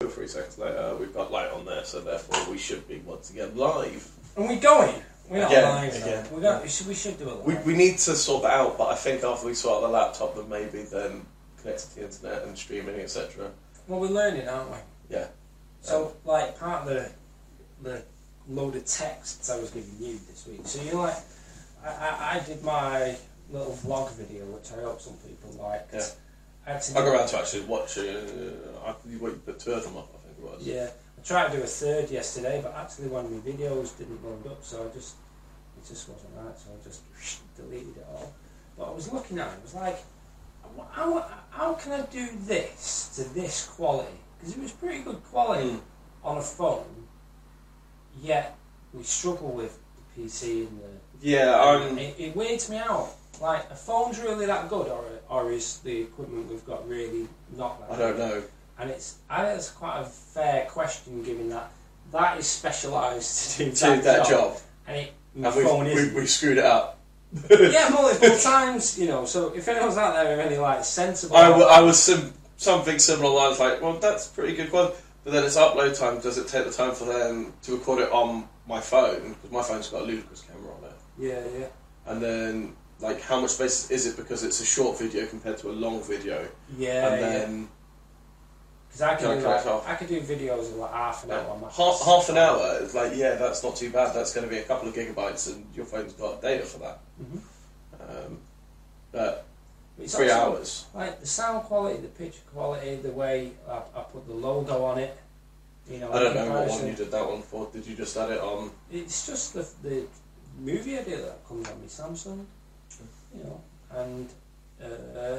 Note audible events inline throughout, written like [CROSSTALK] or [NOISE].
two or three seconds later, we've got light on there, so therefore we should be once again live. And we going? We're not Again, live. though. again. We, got, we, should, we should do a We, live. we need to sort that out, but I think after we sort out the laptop, then maybe then connect to the internet and streaming, etc. Well, we're learning, aren't we? Yeah. So, like, part of the the load of texts I was giving you this week. So, you know, like, I, I, I did my little vlog video, which I hope some people liked. Yeah. I go around to actually watch. Uh, I, you you put two of them up, I think it was. Yeah, I tried to do a third yesterday, but actually one of my videos didn't load up, so I just it just wasn't right, so I just [LAUGHS] deleted it all. But I was looking at it, I was like, how, how can I do this to this quality? Because it was pretty good quality Mm. on a phone, yet we struggle with the PC and the. Yeah, I'm. It, it weirds me out. Like, a phone's really that good, or, or is the equipment we've got really not that I don't know. And it's I think it's quite a fair question, given that that is specialised [LAUGHS] to do To that, that job, job, and it, and we, phone we, we screwed it up. [LAUGHS] yeah, multiple times, you know. So if anyone's out there with any like sensible, I, w- I was sim- something similar. I was like, well, that's pretty good one. But then it's upload time. Does it take the time for them to record it on my phone? Because my phone's got a ludicrous camera on it. yeah, yeah, And then, like, how much space is it because it's a short video compared to a long video? yeah, and yeah. then Because I Can I can do like? I could do videos in like half an hour. max. half, half an hour, it's like, yeah, that's not too bad. That's going to be a couple of gigabytes, and your phone's got data for that. Mhm. Um, but But it's three also, hours. Like the sound quality, the picture quality, the way I, I put the logo on it. You know, I don't know what one you did that one for. Did you just add it on? It's just the, the movie idea that comes on my Samsung, you know, and uh,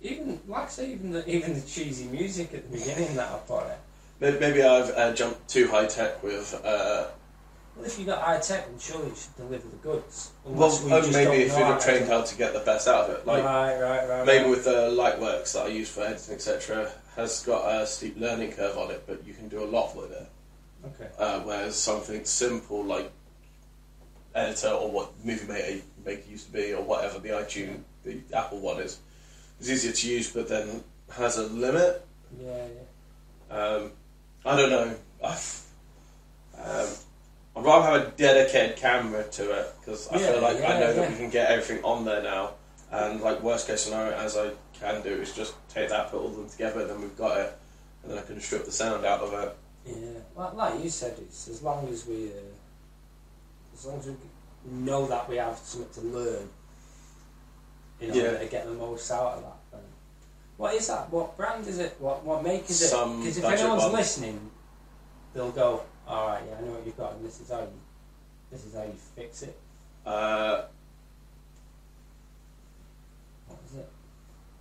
even like I say, even the even the cheesy music at the beginning that I put it. Maybe, maybe I've uh, jumped too high tech with. Uh, Well, if you got high tech, then surely you should deliver the goods. well, we oh, maybe if you'd have trained how to get the best out of it, like right, right, right. maybe right. with the Lightworks that I use for editing, etc., has got a steep learning curve on it, but you can do a lot with it. okay. Uh, whereas something simple like editor or what Movie Maker, Maker used to be, or whatever the iTunes, the Apple one is, It's easier to use, but then has a limit. Yeah, yeah. Um, I don't know. Um, I'd rather have a dedicated camera to it because I Yeah, feel like I yeah, know that we can get everything on there now. And like worst case scenario, as I can do, is just take that, put all of them together, and then we've got it, and then I can strip the sound out of it. Yeah, well, like you said, it's as long as we, uh, as long as we know that we have something to learn, you know, Yeah. to get the most out of that. Then. What is that? What brand is it? What what make is it? Some Because if anyone's one. listening, they'll go, "All right, yeah, I know what you've got, and this is how you, this is how you fix it." Uh, What is it?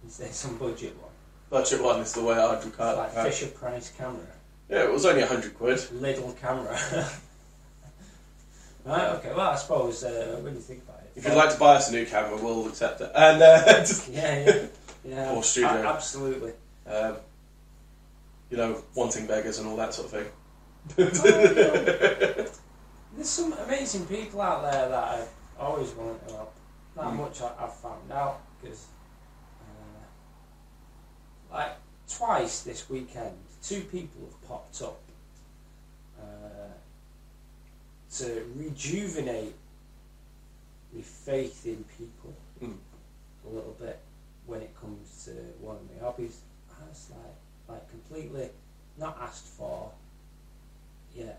Is there some budget one? budget one is the way I'd It's regard like. Fisher Price camera, Yeah, it was only a hundred quid. little camera. [LAUGHS] right. Okay. Well, I suppose uh, when you think about it, If you'd like to buy us a new camera, we'll accept it. And uh, [LAUGHS] just, Yeah, yeah, yeah. [LAUGHS] Or studio. A- absolutely. um, you know, wanting beggars and all that sort of thing. [LAUGHS] There's some amazing people out there that I always wanted to help. Not Mm. much I, I've found out because, uh, like twice this weekend, two people have popped up uh, to rejuvenate my faith in people Mm. a little bit when it comes to one of my hobbies. I was like, like completely not asked for. Yeah,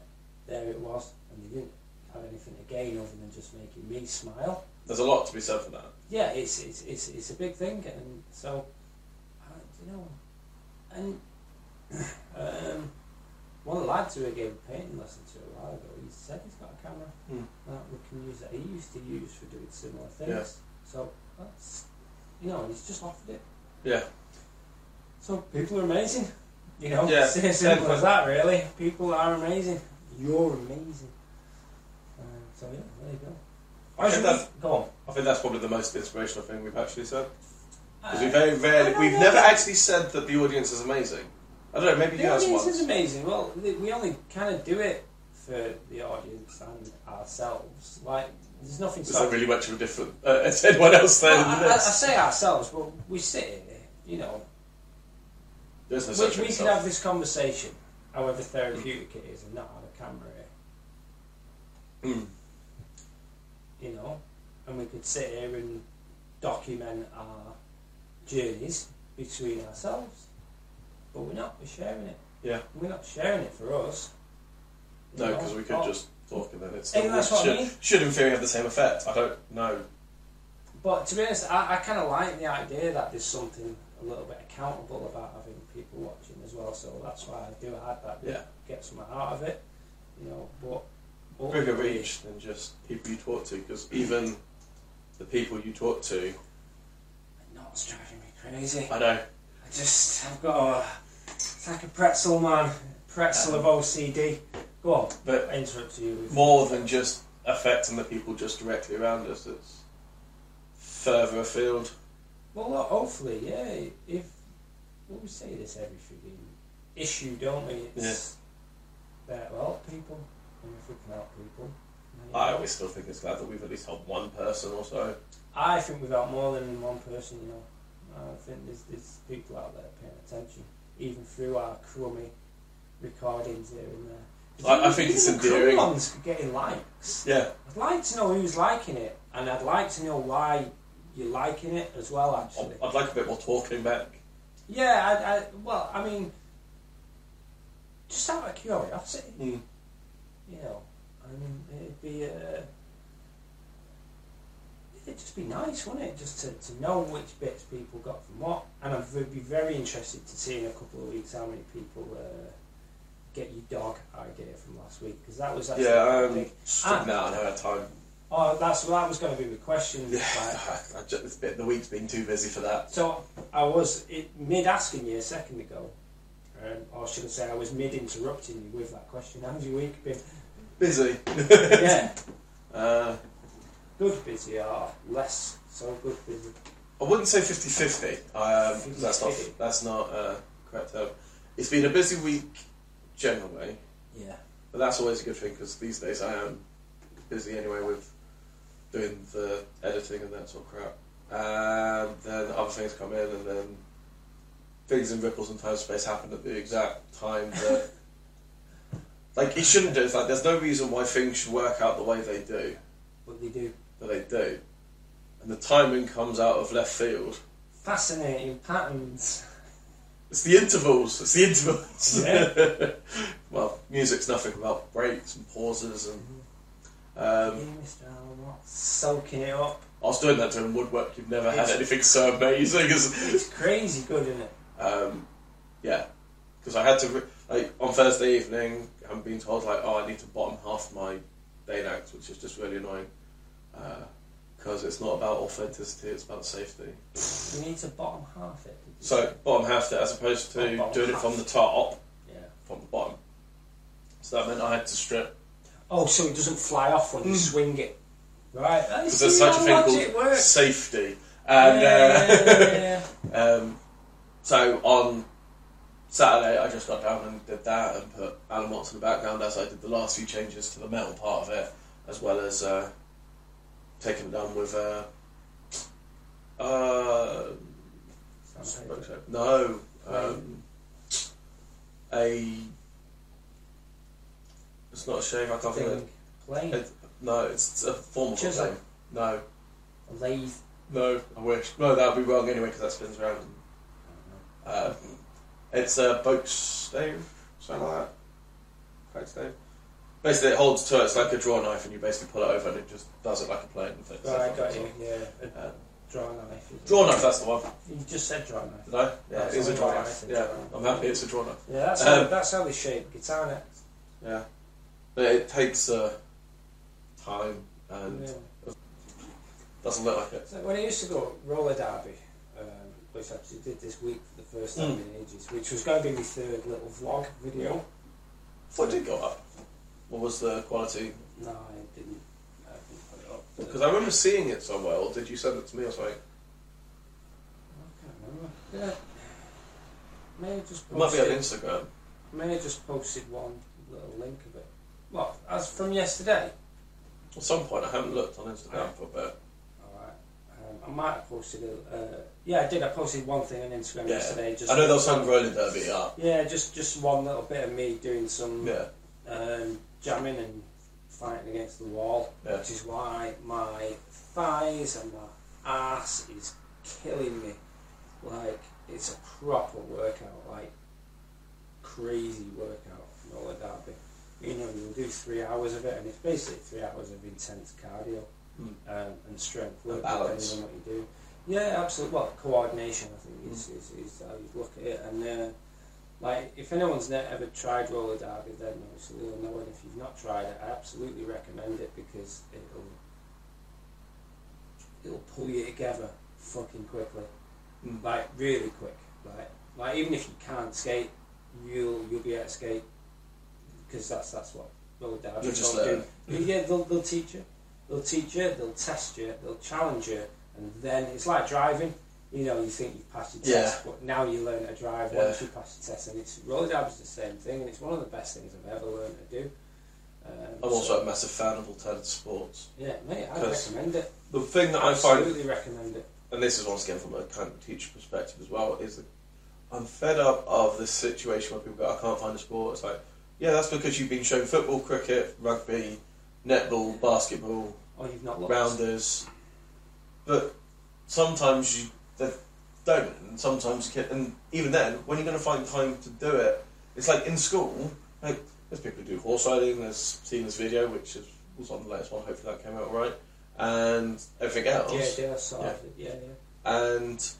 there it was, and they didn't have anything to gain other than just making me smile. There's a lot to be said for that. Yeah, it's it's it's, it's a big thing, and so I, you know, and [SIGHS] um, one of the lads who I gave a painting lesson to a while ago, he said he's got a camera Hmm. that we can use that he used to use for doing similar things. Yeah. So that's you know, he's just offered it. Yeah. So people are amazing. You know, Yeah. it's as simple as that, really. People are amazing. You're amazing. Uh, so yeah, there you go. I think that's-? Go on. I think that's probably the most inspirational thing we've actually said. Because we Uh, very rarely, we've never actually said that the audience is amazing. I don't know, maybe you the guys audience is amazing. Well, th- we only kind of do it for the audience and ourselves. Like, there's nothing. Not of- really much of a different uh, [LAUGHS] as anyone else there Well, I, than I, I this. say ourselves, but we sit here, you know, There's no Which we could itself. have this conversation, however therapeutic it is, and not have a camera here, Mm. you know, and we could sit here and document our journeys between ourselves, but we're not. We're sharing it. Yeah. We're not sharing it for us. No, because we could just talk and then it's Hey, that's what I should, mean. should in theory have the same effect. I don't know. But to be honest, I, I kind of like the idea that there's something a little bit accountable about having people watching as well. So that's why I do add that. Yeah. Get something out of it, you know. But Bigger reach than just people you talk to, because even the people you talk to, Not driving me crazy. I know. I just, I've got a, like a pretzel, man. Pretzel of um, OCD. Go on. But I interrupt you. More than just affecting the people just directly around us, it's further afield. Well, hopefully, yeah. If well, we say this every freaking issue, don't we? It's that will help people, and if we can help people. I always still think it's glad that we've at least helped one person or so. I think we've helped more than one person. You know, I think there's, there's people out there paying attention, even through our crummy recordings here and there. I- I think it's endearing. ones getting likes. Yeah. I'd like to know who's liking it, and I'd like to know why you're liking it as well. Actually, I'd like a bit more talking back. yeah. I, I, well, I mean, just out of curiosity, Mm. you know, I mean, it'd be uh, it'd just be nice, wouldn't it, just to, to know which bits people got from what, and I'd be very interested to see in a couple of weeks how many people uh, get your dog idea from last week because that was actually Yeah, big- strict Ah. now, I had time. Oh, that's that was going to be the question. Yeah, [LAUGHS] like, just, the week's been too busy for that. So I was it, mid asking you a second ago, um, or should I say I was mid interrupting you with that question. How's your week been? Busy. [LAUGHS] yeah, Uh, good busy or less so good busy. I wouldn't say 50-50. Um, that's not that's not uh, correct term. It's been a busy week generally, Yeah, but that's always a good thing because these days I am busy anyway with doing the editing and that sort of crap. And then other things come in, and then things in ripples and time space happen at the exact time that. [LAUGHS] Like it shouldn't do. It's like there's no reason why things should work out the way they do, what they do. But they do, and the timing comes out of left field. Fascinating patterns. It's the intervals. It's the intervals. Yeah. [LAUGHS] well, music's nothing without breaks and pauses, and yeah, um, Mr. Almont, soaking it up. I was doing that doing woodwork. You've never had anything so amazing as It's crazy good, isn't it? um, yeah. Because I had to like on Thursday evening. I'm being told like, oh, I need to bottom half my day Danax, which is just really annoying. Because it's not about authenticity; it's about safety. You need to bottom half it. So say? bottom half it as opposed to bottom doing it from the top, yeah. from the bottom. So that meant I had to strip Oh, so it doesn't fly off when you Mm. swing it. Right. because there's such a thing called works. safety. And yeah, uh, yeah, yeah. [LAUGHS] um, so on Saturday, I just got down and did that and put Alan Watts in the background as I did the last few changes to the metal part of it, as well as uh, taking it down with. Uh, uh, Sandpaper. no, um, a. It's not a shave. I can't think of it. Plane. It- No, it's a form of Chisel. plane. No, A lathe. no, I wish. No, that would be wrong anyway because that spins around. Uh, it's a boat stave, something like that. Crack stave. Basically, it holds to it. It's like a draw knife, and you basically pull it over, and it just does it like a plane. If it's- Right, got you. Yeah. A Uh, draw knife. draw knife. That's the one. You just said draw knife. No, Yeah, it is a draw knife. Yeah. I'm happy it's a draw knife. Yeah, that's how Um, that's how they shape guitar necks. Yeah, but it takes uh, time and Yeah. doesn't look like it. So when I used to go roller derby, um, which I actually did this week for the first time Mm. in ages, which was going to be my third little vlog video. What did go up? What was the quality? No, I didn't. I didn't put it up. Because I remember seeing it somewhere. Or did you send it to me or something? I can't remember. Yeah. May have just It might be on posted, Instagram. may have just posted one little link of it. What? As from yesterday? At some point, I haven't looked on Instagram for a bit. Alright. Um, I might have posted a, uh, Yeah, I did. I posted one thing on Instagram Yeah. yesterday. Just I know they'll send roller derby up. Yeah, just just one little bit of me doing some Yeah, um, jamming and fighting against the wall, Yeah. which is why my thighs and my ass is killing me. Like it's a proper workout, like crazy workout. Roller derby. You know, you'll do three hours of it, and it's basically three hours of intense cardio Hmm. um, and strength And work, balance. depending on what you do. Yeah, absolutely. Well, coordination, I think, is, is, is how you look at it. And uh, like, if anyone's ne- ever tried roller derby, then obviously they'll know. And if you've not tried it, I absolutely recommend it because it'll it'll pull you together fucking quickly, Mm. like really quick. Like, like even if you can't skate, you'll you'll be able to skate because that's that's what roller derby You'll learn. do. Yeah, they'll, they'll teach you. They'll teach you, they'll test you, they'll challenge you, and then it's like driving. You know, you think you've passed your test, but now you learn to drive Yeah. once you pass your test. And it's roller derby's the same thing, and it's one of the best things I've ever learned to do. Um, I'm also so- a massive fan of alternative sports. yeah, mate, I recommend it. The thing that I find Absolutely recommend it. and this is once again from a kind of teacher perspective as well, is that I'm fed up of this situation where people go, I can't find a sport. It's like, yeah, that's because you've been shown football, cricket, rugby, netball, basketball, Oh, you've not looked. rounders, but sometimes you they don't, and sometimes you can, and even then, when you're going to find time to do it, it's like in school, like there's people who do horse riding. There's seen this video, which is, was on the latest one. Hopefully that came out right, and everything else. Yeah, yeah, saw Yeah. Yeah, yeah. And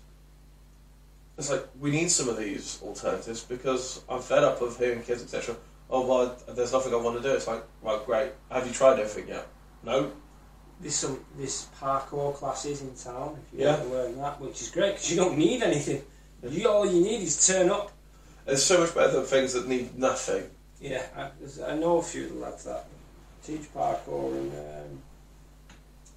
it's like we need some of these alternatives because I'm fed up of hearing kids, etc. Oh, well, there's nothing I want to do. It's like, well, great. Have you tried everything yet? No. There's some this parkour classes in town if you Yeah. want to learn that, which is great because you don't need anything. You all you need is turn up. It's so much better than things that need nothing. Yeah, I, I know a few of the lads that teach parkour, and um,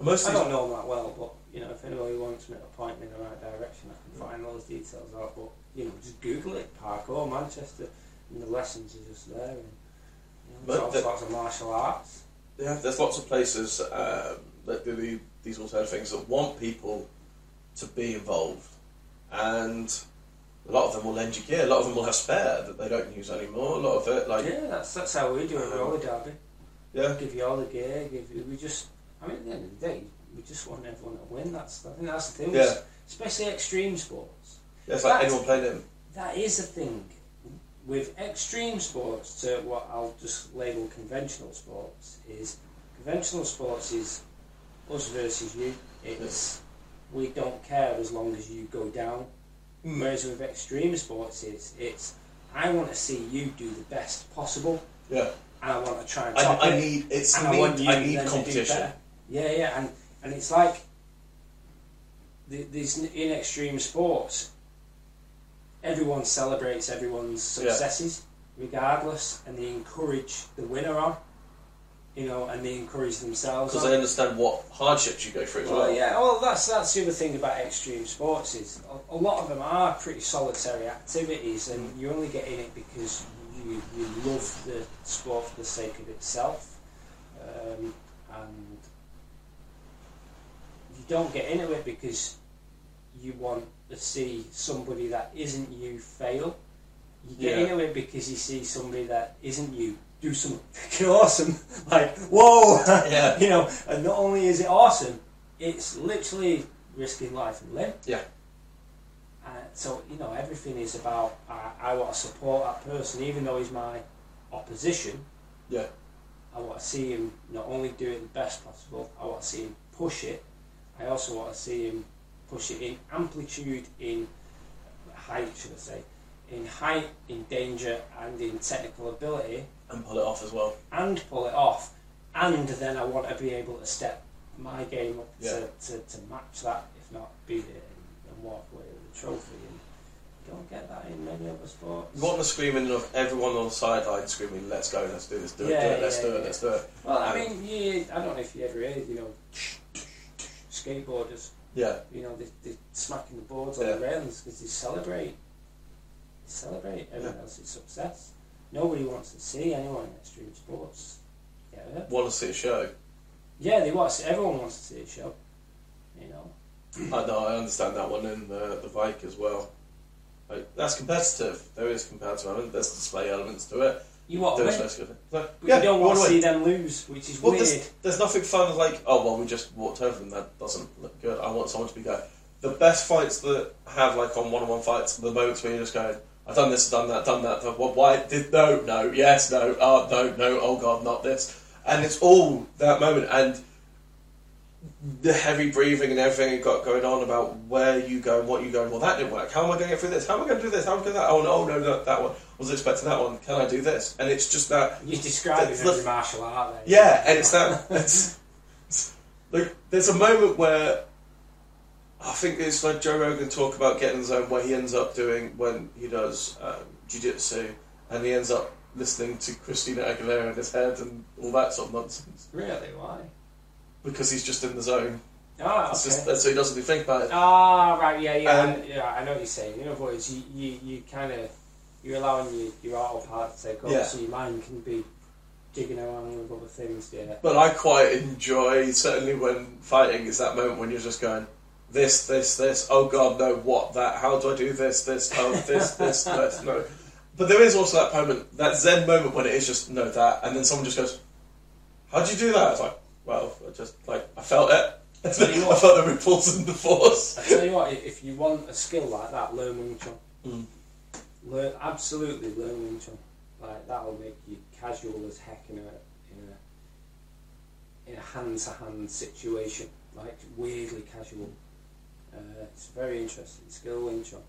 Most I don't know them that well, but you know, if anybody wants me to point me in the right direction, I can find all those details out. But you know, just Google it, parkour Manchester, and the lessons are just there, and you know, But there's all the- sorts of martial arts. yeah, there's lots of places um, that do these alternative things that want people to be involved, and a lot of them will lend you gear. A lot of them will have spare that they don't use anymore. A lot of it, like yeah, that's that's how we do it, um, roller derby. yeah, give you all the gear. Give you, we just, I mean, at the end of the day, we just want everyone to win. That's I think that's the thing. Yeah. Especially extreme sports. yeah it's like anyone playing it. That is the thing with extreme sports to what I'll just label conventional sports is conventional sports is us versus you. It's we don't care as long as you go down. Hmm. Whereas with extreme sports is it's I want to see you do the best possible Yeah, and I want to try and I, top I it. need it's and need, I want you I need then to do competition. Yeah, yeah, and and it's like the- these in extreme sports, everyone celebrates everyone's Yeah. successes, regardless, and they encourage the winner on. You know, and they encourage themselves. because they understand what hardships you go through as well. Well, yeah, well, that's that's the other thing about extreme sports is a, a lot of them are pretty solitary activities, and you only get in it because you you love the sport for the sake of itself, um, and you don't get into it because you want to see somebody that isn't you fail. You get Yeah. into it because you see somebody that isn't you do something freaking awesome, [LAUGHS] like whoa, [LAUGHS] Yeah. you know. And not only is it awesome, it's literally risking life and limb. Yeah. Uh, so you know everything is about I, I want to support that person, even though he's my opposition. Yeah. I want to see him not only do it the best possible. I want to see him push it. I also want to see him push it in amplitude, in height, should I say, in height, in danger, and in technical ability, and pull it off as well. and pull it off. And then I want to be able to step my game up Yeah. to, to, to match that, if not beat it, and, and walk away with the trophy. And you don't get that in many other sports. You want the screaming of everyone on the sideline screaming, "Let's go, let's do this, do it, do it, let's yeah, do it, yeah. let's do it." Well, I Um, mean, yeah, I don't know if you ever heard, you know, skateboarders, Yeah, you know, they, they're smacking the boards on Yeah. the railings because they celebrate, they celebrate everyone Yeah. else's success. Nobody wants to see anyone in extreme sports get want to see a show. Yeah, they want to see, everyone wants to see a show, you know. I know, I understand that one in uh, the, the Vike as well. Like, that's competitive. There is competitive element. There's display elements to it. You what? There's win? no. But yeah, you don't want to see them lose, which is Well, weird. there's, there's nothing fun like, oh, well, we just walked over them. That doesn't look good. I want someone to be going. The best fights that have, like, on one on one fights, are the moments where you're just going, I've done this, done that, done that. What, why did, no, no, yes, no, oh, no, no, oh, God, not this. And it's all that moment. And the heavy breathing and everything you've got going on about where you go and what you go well that didn't work how am I going to get through this how am I going to do this how am I going to do that oh no oh, no no that one was expecting that one can I do this and it's just that You describe it That's the- every martial art. There. yeah, and it's that. It's, it's like there's a moment where I think it's like Joe Rogan talk about getting zone where he ends up doing when he does um, jiu-jitsu and he ends up listening to Christina Aguilera in his head and all that sort of nonsense Really? Why? because he's just in the zone. Ah, okay. just so he doesn't even think about it. Ah, right, yeah, yeah, Um, I, yeah. I know what you're saying. In other words, you, you, you kind of you're allowing your, your autopilot to take over, Yeah. so your mind can be jigging around with other things. Yeah. But I quite enjoy certainly when fighting is that moment when you're just going. This, this, this. Oh God, no! What that? How do I do this? This? Oh, this, [LAUGHS] this, this. No. But there is also that moment, that Zen moment when it is just no that, and then someone just goes, "How'd you do that?" It's like, well, I just like I felt it. Tell you [LAUGHS] I felt the ripples in the force. I tell you what, i- if you want a skill like that, learn Wing Chun. Mm. Learn absolutely learn Wing Chun. Like that'll make you casual as heck in a in a in a hand to hand situation, like weirdly casual. Uh, it's a very interesting skill Wing Chun.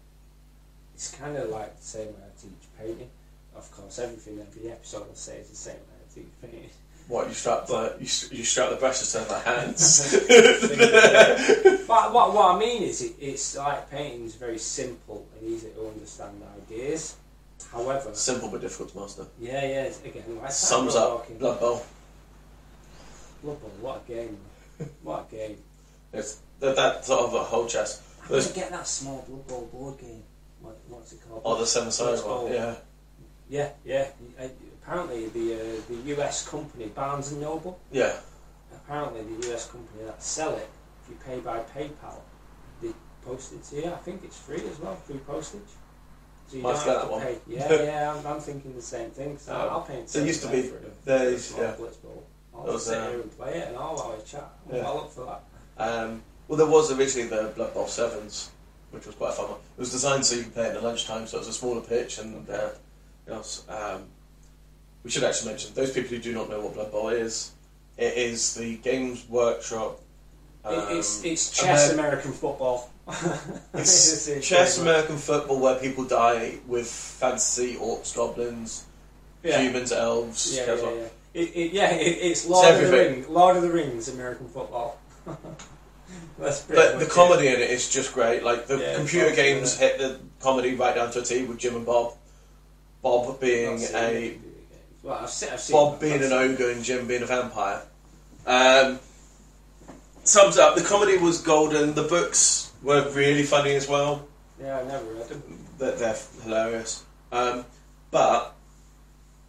It's kind of like the same way I teach painting. Of course, everything every episode will say is the same way I teach painting. What you strap the you, you strap the brushes to my hands. [LAUGHS] But what, what I mean is, it, it's like painting is very simple and easy to understand ideas. However, Simple but difficult to master. yeah, yeah, again, like Sums up. Blood Bowl. Blood Bowl, what a game! What a game! It's that, that sort of a whole chest. I'm Those- get that small Blood Bowl board game. What, what's it called? Oh, the seven Bowl. one. Yeah. Yeah, yeah. Uh, Apparently, the uh, the US company Barnes and Noble. Yeah. Apparently, the US company that sell it, if you pay by PayPal, they post it to you. I think it's free as well, free postage. So you Might don't have that to one. pay. [LAUGHS] Yeah, yeah. I'm, I'm thinking the same thing. So I'll pay. it there used to be- grand for it. there's- Small yeah. Blitz Bowl. I'll There just sit um, here and play it, and I'll have a chat. Yeah. I'll look for that. Um, well, there was originally the Blood Bowl Sevens, which was quite a fun one. It was designed so you could play it at lunchtime, so it was a smaller pitch, and uh, you know, um, we should actually mention those people who do not know what Blood Bowl is. It is the Games Workshop. Um, it's it's chess Amer- American football. [LAUGHS] It's it's chess American football where people die with fantasy orcs, goblins, Yeah. humans, elves. Yeah, yeah, yeah. It, it, yeah, it, it's Lord of the. Rings. Lord of the Rings, American football. [LAUGHS] That's But the comedy in it is just great. Like the Yeah, computer games hit the comedy right down to a T with Jim and Bob. Bob being a. Well, I've seen, I've seen Bob being I've an ogre and Jim being a vampire. Um, sums up. The comedy was golden. The books were really funny as well. Yeah, I never read them. They're, they're hilarious. Um, but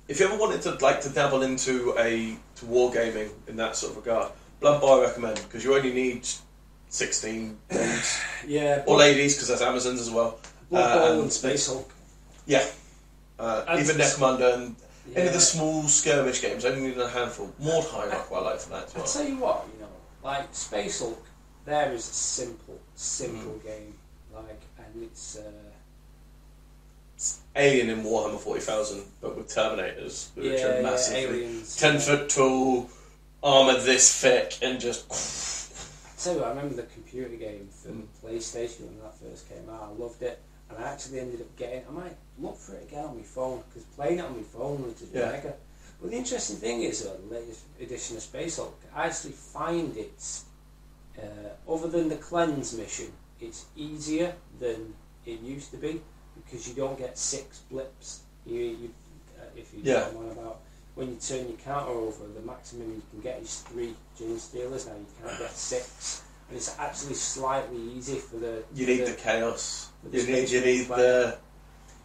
if you ever wanted to like to dabble into a to wargaming in that sort of regard, Blood Bowl I recommend because you only need sixteen [SIGHS] Yeah, or ladies because there's Amazons as well. Uh, and- and Space Hulk. Yeah. Uh, And- even Necromunda and any of the small skirmish games, only need a handful. More Mordheim I quite like for that as well. I tell you what, you know, like Space Hulk, there is a simple, simple Mm. game, like, and it's uh, Alien in Warhammer 40,000, but with Terminators, which yeah, are yeah, massively aliens. 10 foot tall, armour this thick, and just. I tell you what, I remember the computer game for Mm. PlayStation when that first came out. I loved it, and I actually ended up getting. I might look for it again on my phone because playing it on my phone was just Yeah. mega. But the interesting thing is, uh, the latest edition of Space Hulk, I actually find it's uh, other than the cleanse mission, it's easier than it used to be because you don't get six blips. You, you uh, if you Yeah. know what I'm about. When you turn your counter over, the maximum you can get is three Genestealers. Now you can't get six, and it's actually slightly easy for the. You need the chaos. the You need, you need the.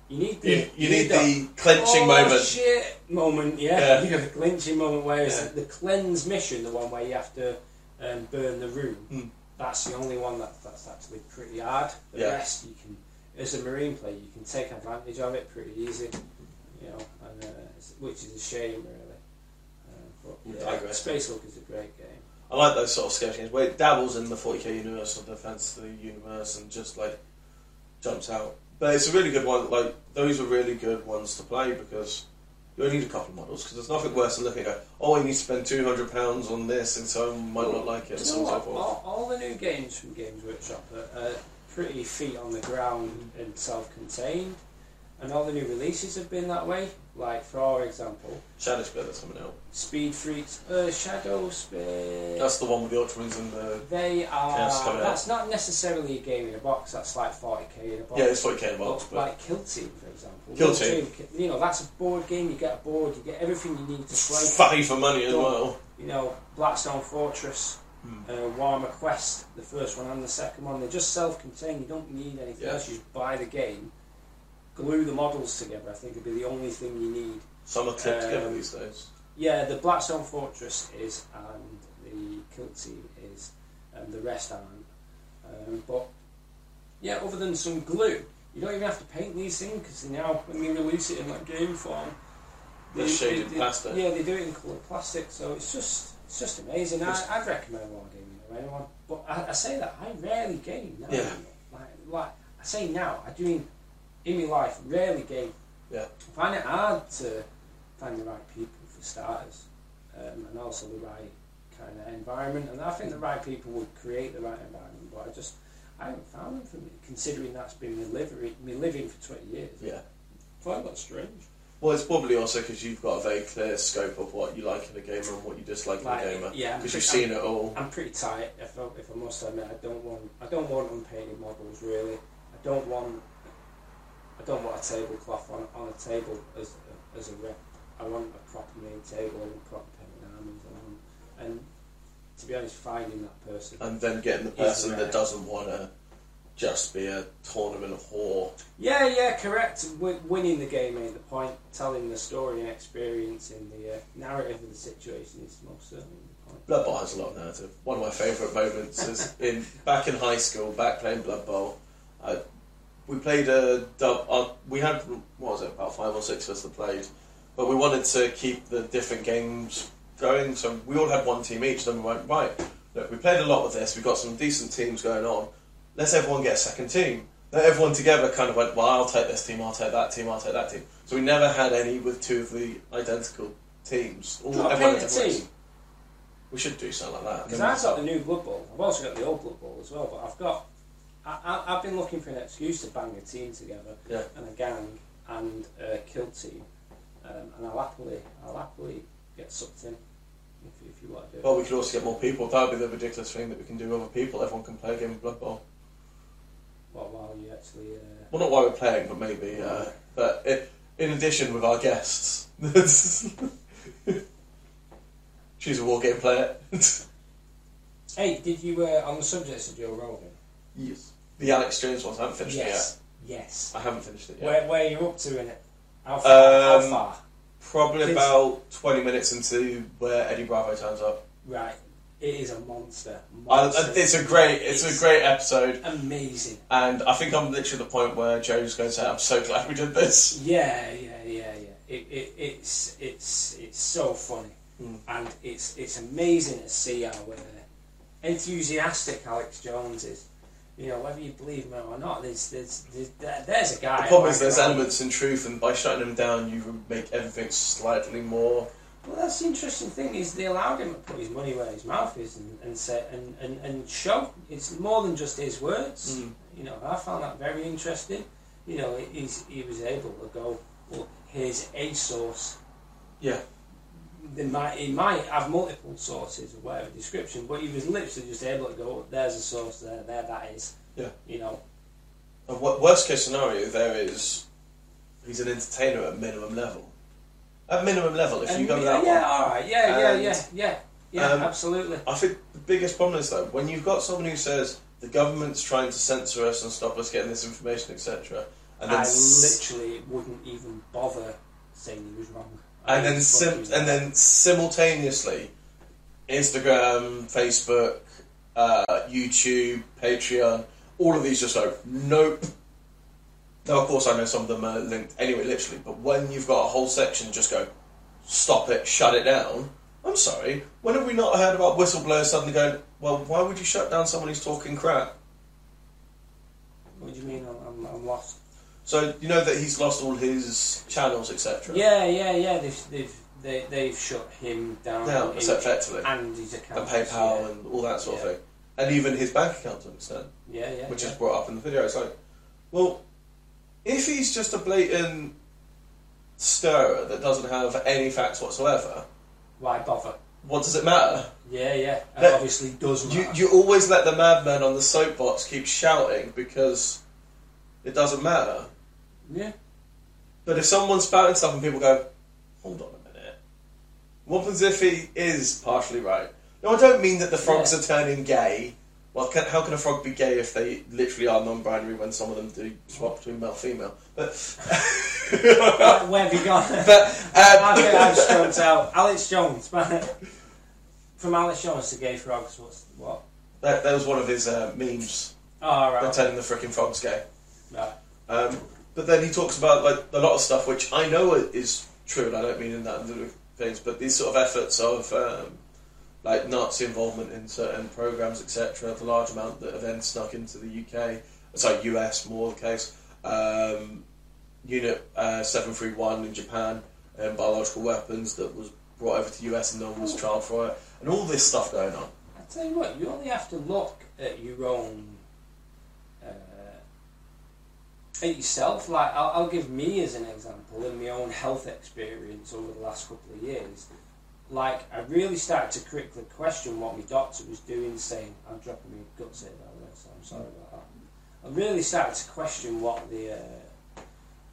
You need the. You, you need the clenching oh, moment. shit moment, yeah. Yeah. You know, the clenching moment, whereas Yeah. the cleanse mission, the one where you have to um, burn the room, Hmm. that's the only one that that's actually pretty hard. The Yeah. rest you can, as a marine player, you can take advantage of it pretty easy. You know, and uh, which is a shame really. Uh, but I yeah. Space Hulk is a great game. I like those sort of sketch games where it dabbles in the 40k universe or the fantasy universe and just like jumps out. But it's a really good one. Like those are really good ones to play because you only need a couple of models because there's nothing worse than looking at oh I need to spend two hundred pounds on this and someone might not like it and so you on know and so? All, all the new games from Games Workshop are, are pretty feet on the ground and self-contained, and all the new releases have been that way. Like for our example, Shadowspear that's coming out. Speed Freaks, uh, Shadowspear. That's the one with the Ultramarines and the They are. Chaos coming out. that's not necessarily a game in a box. That's like forty k in a box. yeah it's 40k in a box But but like Kill Team, for example. Kill Team. You know, that's a board game. You get a board. You get everything you need to play. value for money as well. You know, Blackstone Fortress, Hmm. uh, Warhammer Quest, the first one and the second one. They're just self-contained. You don't need anything Yeah. else. You just buy the game, glue the models together. I think would be the only thing you need. Some are clipped together Um, these days. Yeah, the Blackstone Fortress is, and the Kill Team is, and the rest aren't. Um, but yeah, other than some glue, you don't even have to paint these things because they now when we release it in like game form, They're shaded plastic. Yeah, they do it in coloured plastic, so it's just it's just amazing. I, I'd recommend Wargaming to anyone, but I, I say that I rarely game now. Yeah. Like, like I say now, I do in, in my life rarely game. Yeah. I find it hard to find the right people for starters, um, and also the right kind of environment. And I think the right people would create the right environment, but I just I haven't found them for me. Considering that's been my living, my living for twenty years. Yeah. I find that strange. Well, it's probably also because you've got a very clear scope of what you like in a gamer and what you dislike Like, in a gamer. yeah, Because you've seen it all. I'm pretty tight. If I, if I must admit, I don't want I don't want unpainted models really. I don't want I don't want a tablecloth on on a table as as a rep. I want a proper made table and proper painted armies on. And to be honest, finding that person. and then getting the person that doesn't want to just be a tournament whore. Yeah, yeah, correct. W- winning the game ain't the point. Telling the story and experiencing the uh, narrative of the situation is most certainly the point. Blood Bowl has a lot of narrative. One of my favourite moments is [LAUGHS] in back in high school, back playing Blood Bowl. Uh, we played a dub. Uh, we had what was it about five or six of us that played, but we wanted to keep the different games going. So we all had one team each. Then we went right. Look, we played a lot with this. We got some decent teams going on. Let's everyone get a second team. Then everyone together kind of went, well, I'll take this team, I'll take that team, I'll take that team. So we never had any with two of the identical teams. All, Do you want to everyone had team? We should do something like that. Because I've got the new Blood Bowl. I've also got the old Blood Bowl as well. But I've got. I, I, I've been looking for an excuse to bang a team together Yeah. and a gang and a kill team, um, and I'll happily I'll happily get sucked in if, if you want to do it. Well, we could also get more people. That would be the ridiculous thing that we can do with other people. Everyone can play a game of Blood Bowl. Well, while you actually. Uh, Well, not while we're playing, but maybe. Uh, but it, in addition, with our guests, [LAUGHS] she's a war game player. [LAUGHS] hey, did you uh, on the subject of Joe Rogan? yes. The Alex Jones ones. I haven't finished yes, it yet. Yes. I haven't finished it yet. Where where are you up to in it? How far? Um, how far? Probably Kids- about twenty minutes into where Eddie Bravo turns up. Right. It is a monster. I, it's a great, it's, a great episode, amazing. and I think I'm literally at the point where Joe's going to say, "I'm so glad we did this." Yeah, yeah, yeah, yeah. It, it, it's it's it's so funny, Mm. and it's it's amazing to see how uh, enthusiastic Alex Jones is. You know, whether you believe him or not, there's there's there's, there's a guy. The problem is there's elements in truth, and by shutting them down, you make everything slightly more. Well, that's the interesting thing is they allowed him to put his money where his mouth is and, and say and, and, and show. It's more than just his words. Mm. You know, I found that very interesting. You know, he's, he was able to go, well, here's a source. Yeah. They might, he might have multiple sources or whatever description, but he was literally just able to go, there's a source there, there that is. Yeah. You know, And wo- worst case scenario, there is he's an entertainer at minimum level. At minimum level, if you go yeah, that yeah, one. all right, yeah, yeah, And, yeah, yeah, yeah, um, absolutely. I think the biggest problem is though when you've got someone who says the government's trying to censor us and stop us getting this information, etc. And then I s- literally wouldn't even bother saying he was wrong. And then sim- and then simultaneously, Instagram, Facebook, uh, YouTube, Patreon, all of these just go, nope. Now, of course, I know some of them are linked anyway, literally, but when you've got a whole section just go, stop it, shut it down, I'm sorry, when have we not heard about whistleblowers suddenly going, well, why would you shut down someone who's talking crap? What do you mean? I'm, I'm, I'm lost. So, you know that he's lost all his channels, etc. Yeah, yeah, yeah. They've they've they, they've shut him down. Now, effectively. and his account. And PayPal and all that sort of thing. And even his bank account to an extent. yeah, yeah, which yeah. is brought up in the video. It's like, well, if he's just a blatant stirrer that doesn't have any facts whatsoever, Why bother? what does it matter? Yeah, yeah. It That- obviously does You, matter. you always let the madman on the soapbox keep shouting because it doesn't matter. Yeah. But if someone's spouting stuff and people go, hold on a minute, what happens if he is partially right? No, I don't mean that the frogs Yeah. are turning gay. Well, can, how can a frog be gay if they literally are non-binary when some of them do swap between male female? But [LAUGHS] Where, have you gone? [LAUGHS] but [LAUGHS] I um, think I've stroked out. Alex Jones, man. From Alex Jones to Gay Frogs, what's what? that, that was one of his uh, memes. Oh, right. Pretending the freaking frog's gay. right. Um, but then he talks about like a lot of stuff which I know is true, and I don't mean in that things, but these sort of efforts of um, like Nazi involvement in certain programs, etc. The large amount that have then snuck into the UK, sorry, US more the case. Um, Unit uh, seven three one in Japan, and biological weapons that was brought over to the US and no one was trialed for it, and all this stuff going on. I tell you what, you only have to look at your own, uh, at yourself. Like I'll, I'll give me as an example in my own health experience over the last couple of years. Like I really started to critically question what my doctor was doing, saying I'm dropping my guts here, by the way, so I'm sorry about that. I really started to question what the uh,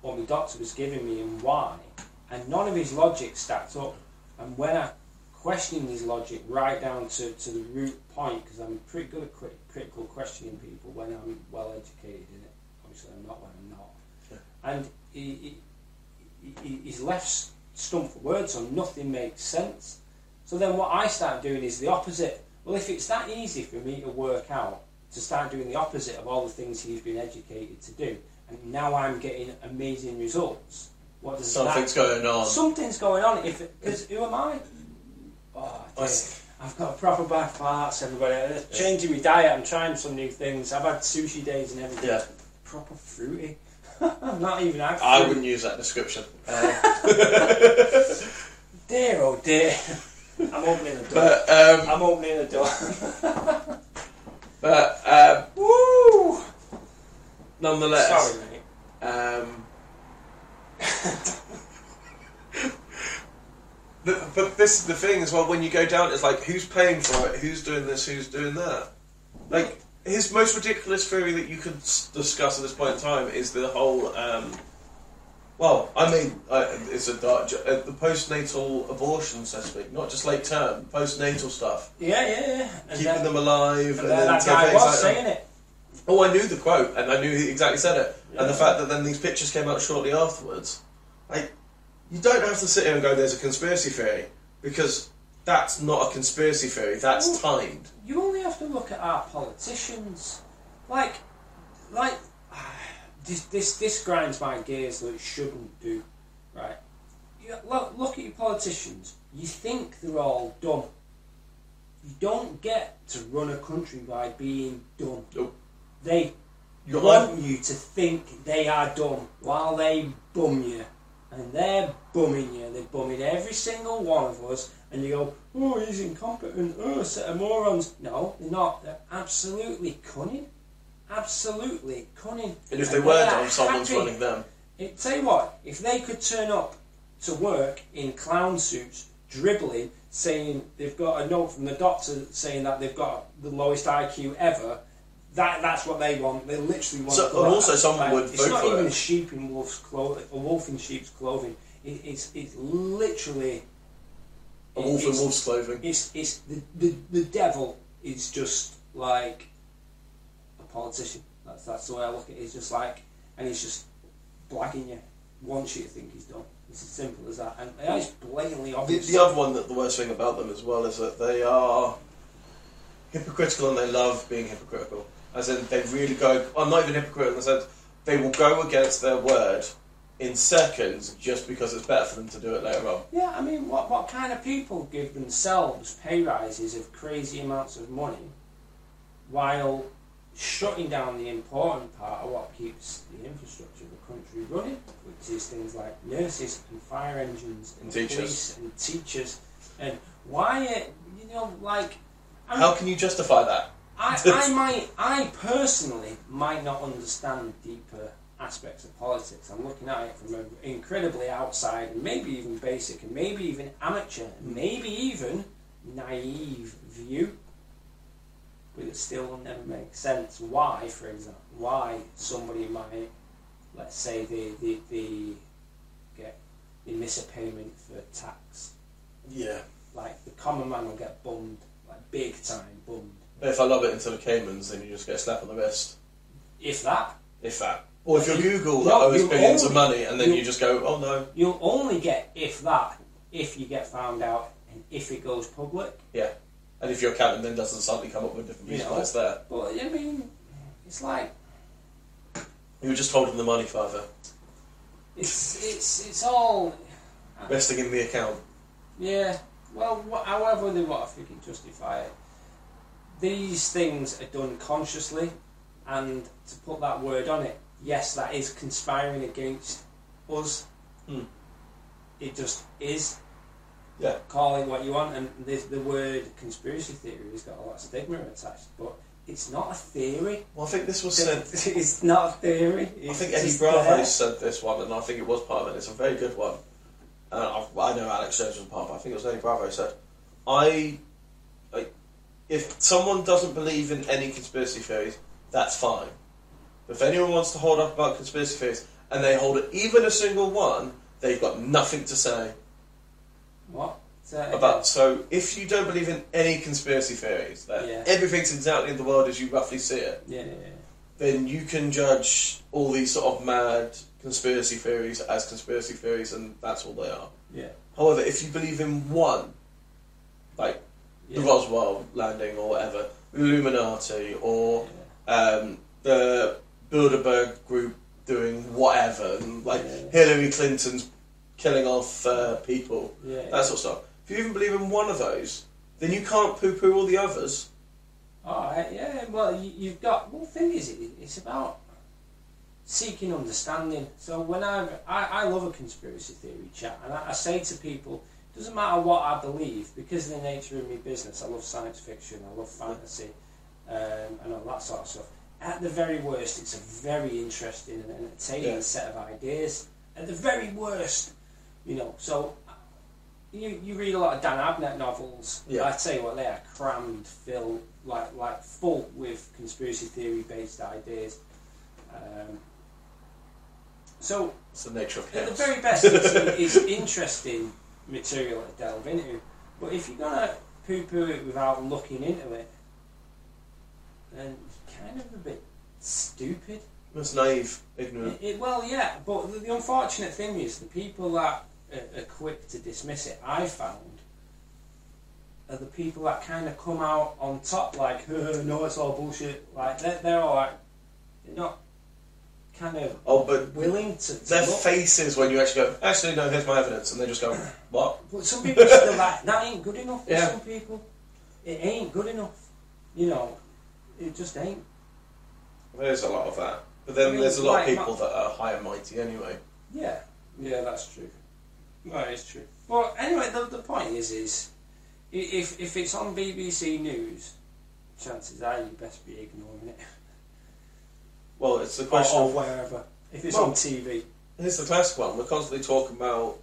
what my doctor was giving me and why, and none of his logic stacked up. And when I questioning his logic right down to, to the root point because I'm pretty good at crit- critical questioning people when I'm well educated. Obviously, I'm not when I'm not. And he, he, he, he's left stumped for words, so nothing makes sense. So then, what I start doing is the opposite. Well, if it's that easy for me to work out to start doing the opposite of all the things he's been educated to do, and now I'm getting amazing results. What does that Something's going on. Something's going on. If because who am I? Oh, dear. I've got a proper bad farts. Everybody, I'm changing my diet. I'm trying some new things. I've had sushi days and everything. Yeah, Proper fruity. I'm [LAUGHS] not even had I wouldn't use that description. [LAUGHS] Uh, Dear oh dear. I'm opening the door. but um, I'm opening the door. [LAUGHS] but um, Woo! nonetheless, Sorry, mate. Um, the, but this is the thing as well. When you go down, it's like who's paying for it? Who's doing this? Who's doing that? Like his most ridiculous theory that you could s- discuss at this point in time is the whole. Um, well, I mean, uh, it's a dark, jo- uh, the postnatal abortion, so to speak, not just late term, postnatal stuff, Yeah, yeah, yeah. And keeping then, them alive, and then that guy was saying it. Oh, I knew the quote, and I knew he exactly said it. And the Yeah. fact that then these pictures came out shortly afterwards, like, you don't have to sit here and go, "There's a conspiracy theory," because that's not a conspiracy theory. That's Ooh. timed. you only have to look at our politicians. Like, like [SIGHS] this this this grinds my gears that it shouldn't do. Right? You, look, look at your politicians. You think they're all dumb. You don't get to run a country by being dumb. Nope. They You want you to think they are dumb while they bum you. And they're bumming you. They're bumming every single one of us. And you go, oh, he's incompetent. Oh, a set of morons. No, they're not. They're absolutely cunning. Absolutely cunning. and if they And were dumb, someone's happy. running them. It, tell you what, if they could turn up to work in clown suits, dribbling, saying they've got a note from the doctor saying that they've got the lowest IQ ever, that that's what they want. They literally want. So- and also someone would It's not even it. a sheep in wolf's clothing, a wolf in sheep's clothing. It, it's it's literally. A wolf in it's- wolf's clothing. It's it's the, the the devil is just like a politician. That's that's the way I look at it. He's just like, and he's just blagging you. Wants you to think he's done. It's as simple as that. And it's blatantly The, obvious. the other one that the worst thing about them as well is that they are hypocritical and they love being hypocritical. As in, they really go. I'm not even hypocritical in the sense they will go against their word in seconds just because it's better for them to do it later on. Yeah, I mean, what, what kind of people give themselves pay rises of crazy amounts of money while shutting down the important part of what keeps the infrastructure of the country running, which is things like nurses and fire engines and, And teachers. police and teachers. And why, uh, you know, like. I How can you justify that? I, [LAUGHS] I might, I personally might not understand deeper aspects of politics. I'm looking at it from an incredibly outside, and maybe even basic, and maybe even amateur, and maybe even naive view. But it still will never make sense why, for example, why somebody might, let's say, they, they, they get they miss a payment for tax. Yeah. Like the common man will get bummed, like big time bummed. If I love it into the Caymans, then you just get a slap on the wrist. If that, If that. Or if you're You- Google that no, owes oh, you billions of money and then you- you just go, oh no. You'll only get if that if you get found out and if it goes public. Yeah. And if your accountant then doesn't suddenly come up with different views why it's there. But I mean, it's like You were just holding the money, Father. it's it's it's all Investing in the account. yeah. Well, wh- however they want to freaking justify it, these things are done consciously, and to put that word on it, yes, that is conspiring against us. Hmm. It just is. Yeah. call it what you want, and the, the word conspiracy theory has got a lot of stigma attached, but it's not a theory. Well, I think this was said. [LAUGHS] it's not a theory. I think Eddie Bravo there. said this one, and I think it was part of it. It's a very good one. And I, I know Alex Jones was part of it. I think it was Eddie Bravo said, I, I, if someone doesn't believe in any conspiracy theories, that's fine. But if anyone wants to hold up about conspiracy theories and they hold even a single one, they've got nothing to say What? That about. So if you don't believe in any conspiracy theories, that Yeah. everything's exactly in the world as you roughly see it. Yeah, yeah. then you can judge all these sort of mad conspiracy theories as conspiracy theories, and that's all they are. Yeah. However, if you believe in one, like Yeah. the Roswell landing or whatever, Illuminati or Yeah. um, the Bilderberg group doing whatever, and like Yeah. Hillary Clinton's killing off uh, people, Yeah. that sort of stuff. If you even believe in one of those, then you can't poo-poo all the others. All right. Yeah. Well, you, you've got. Well, the thing is, it, it's about seeking understanding. So when I I, I love a conspiracy theory chat, and I, I say to people, doesn't matter what I believe, because of the nature of my business, I love science fiction, I love fantasy, um, and all that sort of stuff. At the very worst, it's a very interesting and entertaining Yeah. set of ideas. At the very worst, you know. So you, you read a lot of Dan Abnett novels. Yeah. I tell you what, they are crammed, filled, like like full with conspiracy theory based ideas. Um, so It's the nature of at the very best, it's, [LAUGHS] it's interesting material to delve into. But if you're gonna poo-poo it without looking into it, then it's kind of a bit stupid. It's naive, ignorant. It, it- well, yeah, but the, the unfortunate thing is the people that are, are quick to dismiss it, I found, are the people that kind of come out on top, like, [LAUGHS] no, it's all bullshit. Like, they're, they're all like, they're not kind of Oh, but willing to. their look. faces when you actually go, actually, no, here's my evidence, and they just go, what? But some people are still like, that ain't good enough for Yeah. some people. It ain't good enough. You know, it just ain't. There's a lot of that. But then I mean, there's a lot of people that are high and mighty anyway. Yeah, yeah, that's true. That is true. Well, anyway, the, the point is, is if if it's on BBC News, chances are you best be ignoring it, [LAUGHS] Well, it's the question or of, wherever. If it's Well- on TV, here's the classic one. We're constantly talking about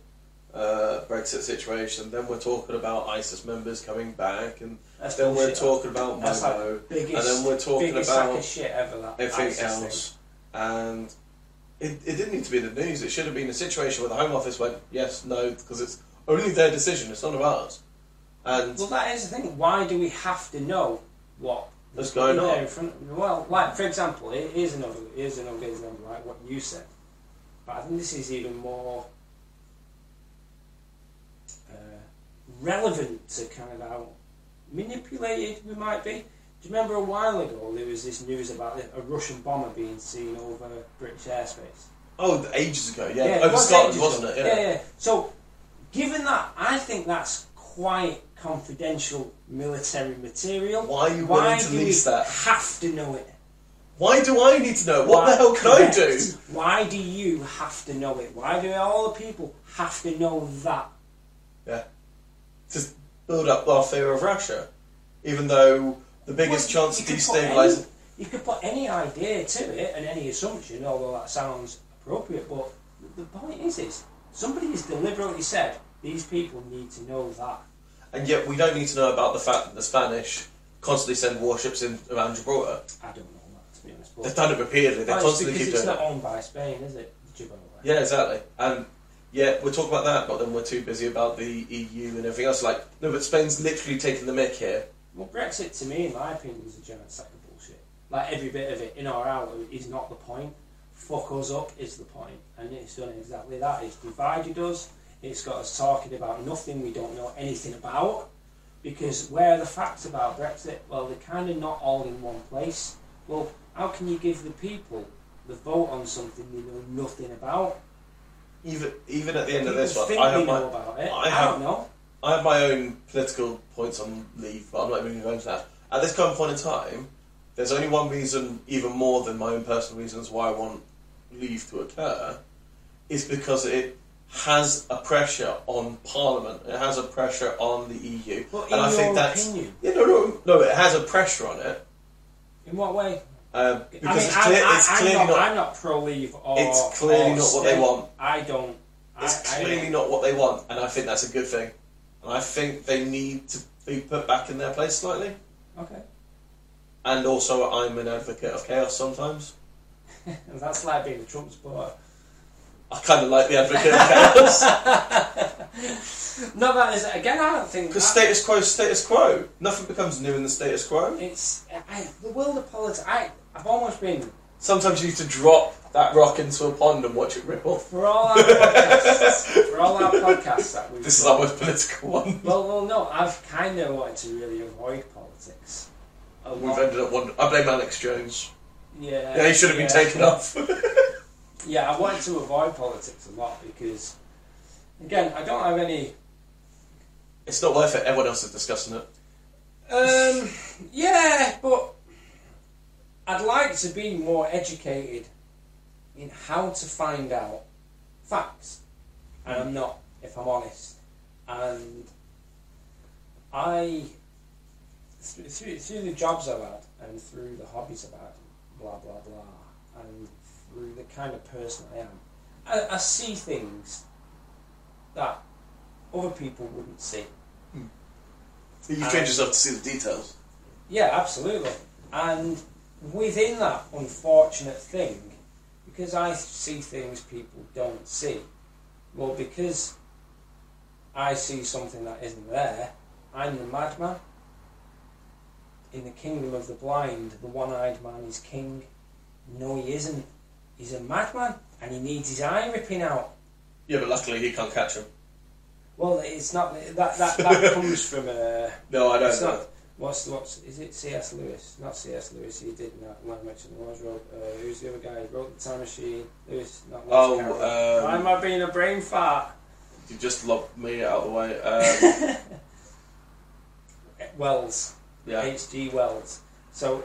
uh, Brexit situation, then we're talking about ISIS members coming back, and that's then we're talking about That's like Momo, biggest, and then we're talking about shit ever. Everything ISIS thing. else. And it, it didn't need to be in the news. It should have been a situation where the Home Office went, yes, no, because it's only their decision, it's none of ours. And Well, that is the thing. Why do we have to know what What's going on? Front well, like for example, here- here's another here's another example, like what you said. But I think this is even more uh, relevant to kind of how manipulated we might be. Do you remember a while ago there was this news about a Russian bomber being seen over British airspace? Oh, ages ago, yeah. it Over was Scotland, wasn't it? Yeah. yeah, So, given that, I think that's quite confidential military material. Why are you Why willing to do lease we that? have to know it? Why do I need to know? What Why- the hell can I do? Correct. Why do you have to know it? Why do all the people have to know that? Yeah. Just build up our fear of Russia. Even though the biggest Well, chance of you could put destabilising. any- You could put any idea to it and any assumption, although that sounds appropriate. But the point is, is somebody has deliberately said these people need to know that. And yet we don't need to know about the fact that the Spanish constantly send warships in around Gibraltar. I don't know that to be honest. But They've done it repeatedly. They it's constantly keep it's doing not it. owned by Spain, is it? Gibraltar. Yeah, exactly. And yeah, we'll talk about that, but then we're too busy about the EU and everything else. Like, no, but Spain's literally taking the mick here. Well, Brexit, to me, in my opinion, is a giant sack of bullshit. Like every bit of it, in or out, is not the point. Fuck us up is the point, and it's done exactly that. It's divided us. It's got us talking about nothing we don't know anything about. Because where are the facts about Brexit? Well, they're kind of not all in one place. Well, how can you give the people the vote on something they know nothing about? Even even at the end of this one, think I have know my about it. I I, have- don't know. I have my own political points on leave, but I'm not even going to go into that. At this current point in time, there's only one reason, even more than my own personal reasons, why I want leave to occur, is because it has a pressure on Parliament. It has a pressure on the EU, and I think that's opinion, yeah, no, no, no. It has a pressure on it in what way? um, because I mean, it's, I, clear, I, it's I'm clearly not, not. I'm not pro leave or. It's clearly or not what they want. I don't. It's I, I clearly don't- not what they want, and I think that's a good thing. And I think they need to be put back in their place slightly. Okay. And also, I'm an advocate of chaos sometimes. [LAUGHS] That's like being a Trump supporter. I kind of like the advocate of chaos. No, that is again. I don't think Because status quo is status quo. Nothing becomes new in the status quo. it's I, the world of politics. I I've almost been Sometimes you need to drop that rock into a pond and watch it ripple. for all our podcasts. for all our podcasts that we've This is our most political one. Well, well, no. I've kind of wanted to really avoid politics. We've ended up wondering. I blame Alex Jones. Yeah. Yeah, he should have been taken off. [LAUGHS] Yeah, I wanted to avoid politics a lot because, again, I don't have any. it's not worth it. Everyone else is discussing it. Um, yeah, but I'd like to be more educated in how to find out facts, and I'm not, if I'm honest. And I, through, through, through the jobs I've had and through the hobbies I've had, blah blah blah, and the kind of person I am, I, I see things that other people wouldn't see. You Um, trained yourself to see the details. Yeah, absolutely. And within that unfortunate thing, because I see things people don't see, well, because I see something that isn't there, I'm the madman. In the kingdom of the blind, the one eyed man is king. No, he isn't. He's a madman, and he needs his eye ripping out. Yeah, but luckily he can't catch him. Well, it's not that that, that [LAUGHS] comes from a. No, I don't It's know. not. What's what's is it? C.S. Lewis, not C.S. Lewis. He did not. Not mention the was wrote. Uh, who's the other guy? Who wrote the Time Machine. Lewis, not Lewis Oh, Carroll. Why um, am I being a brain fart? you just lobbed me out of the way. [LAUGHS] Um, Wells. yeah. H.G. Wells. So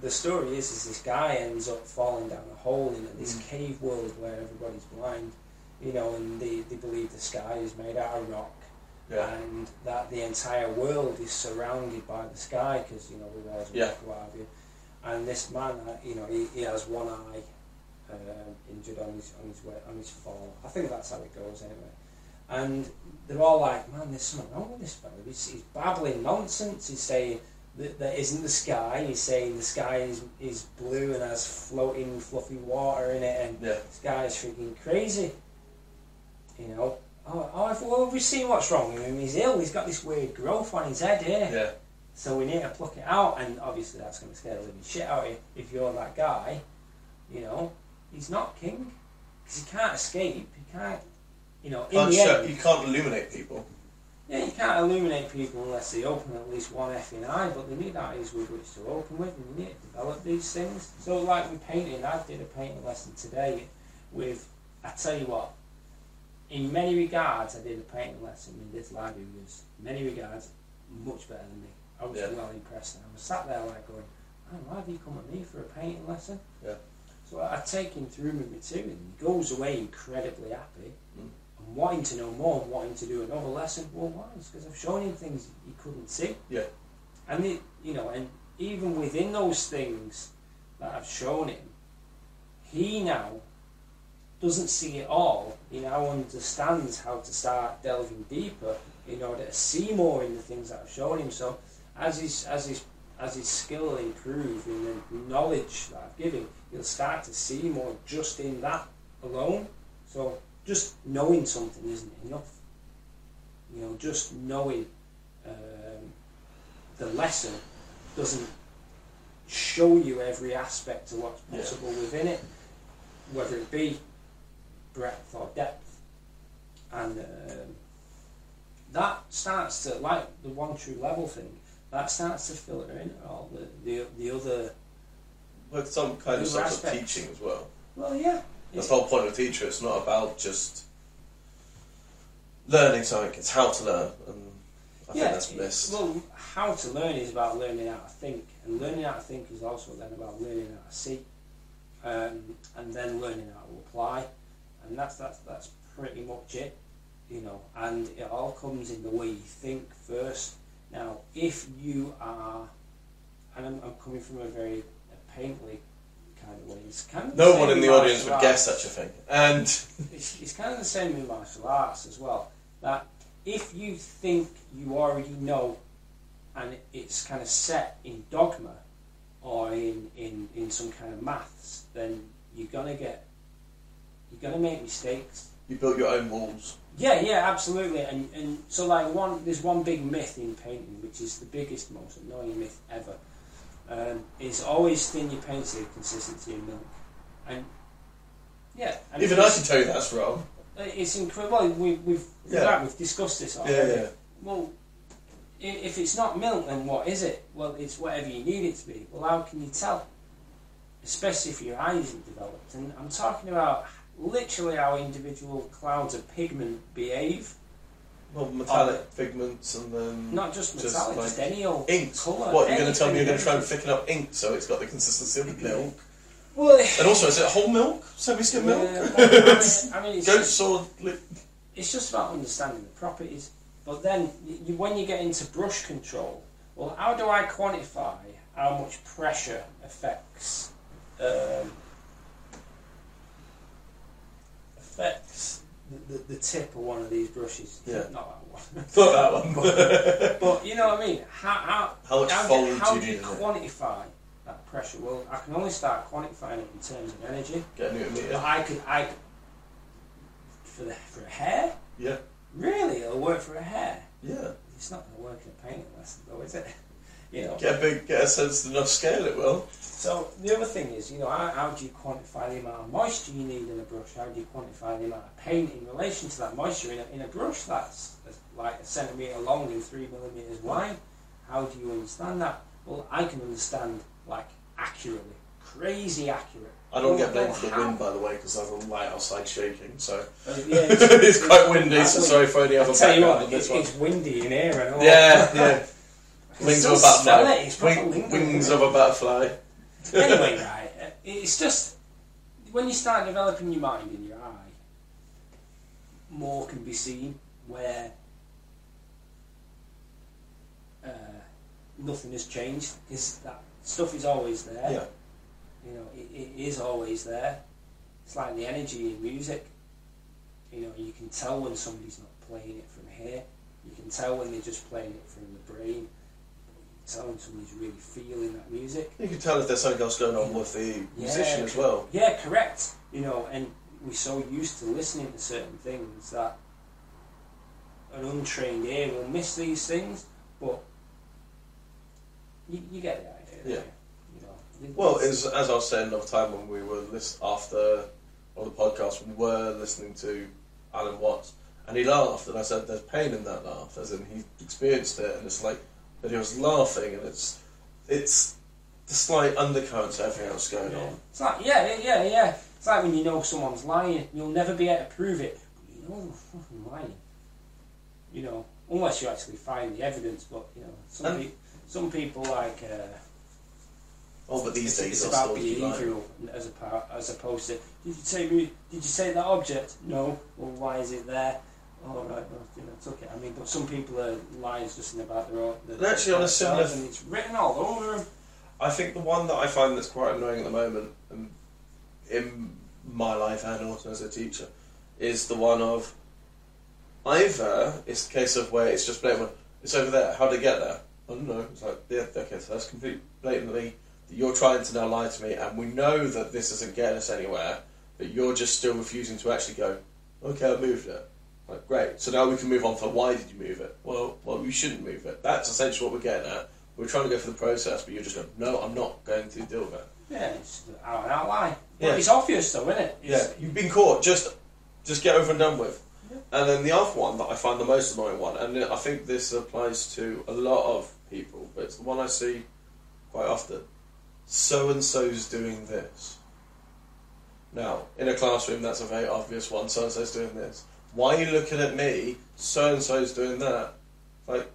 the story is, is this guy ends up falling down hole in this Mm. cave world where everybody's blind, you know, and they, they believe the sky is made out of rock, Yeah. and that the entire world is surrounded by the sky because you know walls of Yeah. rock, what have you. And this man, uh, you know, he, he has one eye um, injured on his on his way, on his fall. I think that's how it goes anyway. And they're all like, "Man, there's something wrong with this fellow. He's, he's babbling nonsense. He's saying that isn't the sky. He's saying the sky is is blue and has floating, fluffy water in it, and Yeah. sky is freaking crazy. You know." Oh, oh, well, we've seen what's wrong with him. He's ill. He's got this weird growth on his head here. Yeah. So we need to pluck it out, and obviously that's going to scare the living shit out of you if you're that guy. You know, he's not king because he can't escape. He can't, you know, in Can't the show, end. you can't illuminate people. Yeah, you can't illuminate people unless they open at least one effing eye, but they need eyes with which to open with, and they need to develop these things. So, like with painting, I did a painting lesson today with, I tell you what, in many regards, I did a painting lesson with this lad who was, in many regards, much better than me. I was Yeah. well impressed, and I was sat there like going, man, why have you come at me for a painting lesson? Yeah. So I, I take him through my material, and he goes away incredibly happy Mm. Wanting to know more, wanting to do another lesson. Well, why? It's because I've shown him things he couldn't see. Yeah. And it, you know, and even within those things that I've shown him, he now doesn't see it all. He now understands how to start delving deeper in order to see more in the things that I've shown him. So as his as his as his skill improves in the knowledge that I've given, he'll start to see more just in that alone. So just knowing something isn't enough. You know, just knowing um, the lesson doesn't show you every aspect of what's Yeah. possible within it, whether it be breadth or depth. And um, that starts to, like the one true level thing, that starts to filter in all the, the, the other. With some kind of sort of teaching as well. Well, yeah. That's the whole point of a teacher. It's not about just learning something. It's how to learn, and I think that's missed. Well, how to learn is about learning how to think, and learning how to think is also then about learning how to see, um, and then learning how to apply, and that's that's that's pretty much it, you know. And it all comes in the way you think first. Now, if you are, and I'm, I'm coming from a very painfully kind of way, it's kind of no one in the audience would guess such a thing. And it's, it's kind of the same in martial arts as well. That if you think you already know, and it's kind of set in dogma or in, in, in some kind of maths, then you're gonna get you're gonna make mistakes. you built your own walls. Yeah, yeah, absolutely. And and so like one there's one big myth in painting, which is the biggest, most annoying myth ever. Um, is always thin your paint to the consistency of milk. And yeah, and Even I can tell you that's wrong. it's incredible. We, we've Yeah. right, we've discussed this Yeah, already. yeah. Well, if it's not milk, then what is it? Well, it's whatever you need it to be. Well, how can you tell? Especially if your eye isn't developed. And I'm talking about literally how individual clouds of pigment behave. Well, metallic pigments and then Not just Just metallic, like just any old ink. colour. What you're going to tell me? You're going to try and thicken up ink so it's got the consistency of milk. Well, And also, is it whole milk? Semi-skim milk? yeah, well, I mean, I mean, it's [LAUGHS] Goat sword. It's just about understanding the properties. But then, you, when you get into brush control, well, how do I quantify how much pressure affects um, affects the, the, the tip of one of these brushes? Yeah. [LAUGHS] not that one. [LAUGHS] Not that one. [LAUGHS] but you know what I mean. How how How much how, do, how do you you need in it? quantify that pressure? Well, I can only start quantifying it in terms of energy. Get a newton But meter. I could I for the for a hair. Yeah. Really, it'll work for a hair. Yeah. It's not going to work in a painting lesson, though, is it? You know. Get a big, get a sense of enough scale. It will. So the other thing is, you know, how, how do you quantify the amount of moisture you need in a brush? How do you quantify the amount of paint in relation to that moisture in a, in a brush that's like a centimetre long and three millimetres wide? How do you understand that? Well, I can understand like accurately, crazy accurate. I don't Well, get blamed for the wind, by the way, because I a light outside shaking. So [LAUGHS] yeah, it's quite windy. So sorry for any I other tell you what, it's, it's windy in here and all. Yeah, yeah. [LAUGHS] Wings of a butterfly. it, it's Wing- wings of a butterfly. anyway, [LAUGHS] right, it's just when you start developing your mind in your eye, more can be seen where uh, nothing has changed because that stuff is always there. Yeah. You know, it, it is always there. It's like the energy in music. You know, you can tell when somebody's not playing it from here. You can tell when they're just playing it from the brain. Can somebody's really feeling that music. You can tell if there's something else going on with the musician as well. Yeah, correct. You know, and we're so used to listening to certain things that an untrained ear will miss these things, but you, you get the idea. Yeah. You know, Well, as, as I was saying another time when we were list after on the podcast, we were listening to Alan Watts, And he laughed, and I said, "There's pain in that laugh," as in he experienced it, and it's like, but he was laughing, and it's, it's the slight undercurrent of everything else going on. It's like yeah, yeah, yeah. It's like when you know someone's lying, you'll never be able to prove it, but you know they're fucking lying. You know, unless you actually find the evidence. But you know, some And- pe- some people like. Uh, Oh, but these it's, days it's about still be lying. behavioural as, a, as opposed to did you take me, did you take that object? No. Well, why is it there? Oh, right, well, you know, took it. I mean, but some people are lying just in about their own. And actually on a similar- and it's written all over them. I think the one that I find that's quite annoying at the moment, and in my life and also as a teacher, is the one of either it's the case of where it's just blatant. It's over there. How would it get there? I don't know. It's like yeah, okay, so that's completely blatantly that you're trying to now lie to me, and we know that this isn't getting us anywhere, but you're just still refusing to actually go. Okay, I moved it. Like great. So now we can move on for why did you move it? Well, well, you shouldn't move it. That's essentially what we're getting at. We're trying to go for the process, but you're just going, no, I'm not going to deal with it. Yeah, it's out and out lie. Yeah. It's obvious though, isn't it? Yeah, you've been caught. Just, just get over and done with. Yeah. And then the other one that I find the most annoying one, and I think this applies to a lot of people, but it's the one I see quite often. So and so's doing this. Now, in a classroom, that's a very obvious one. So and so's doing this. Why are you looking at me? So and so's doing that. Like,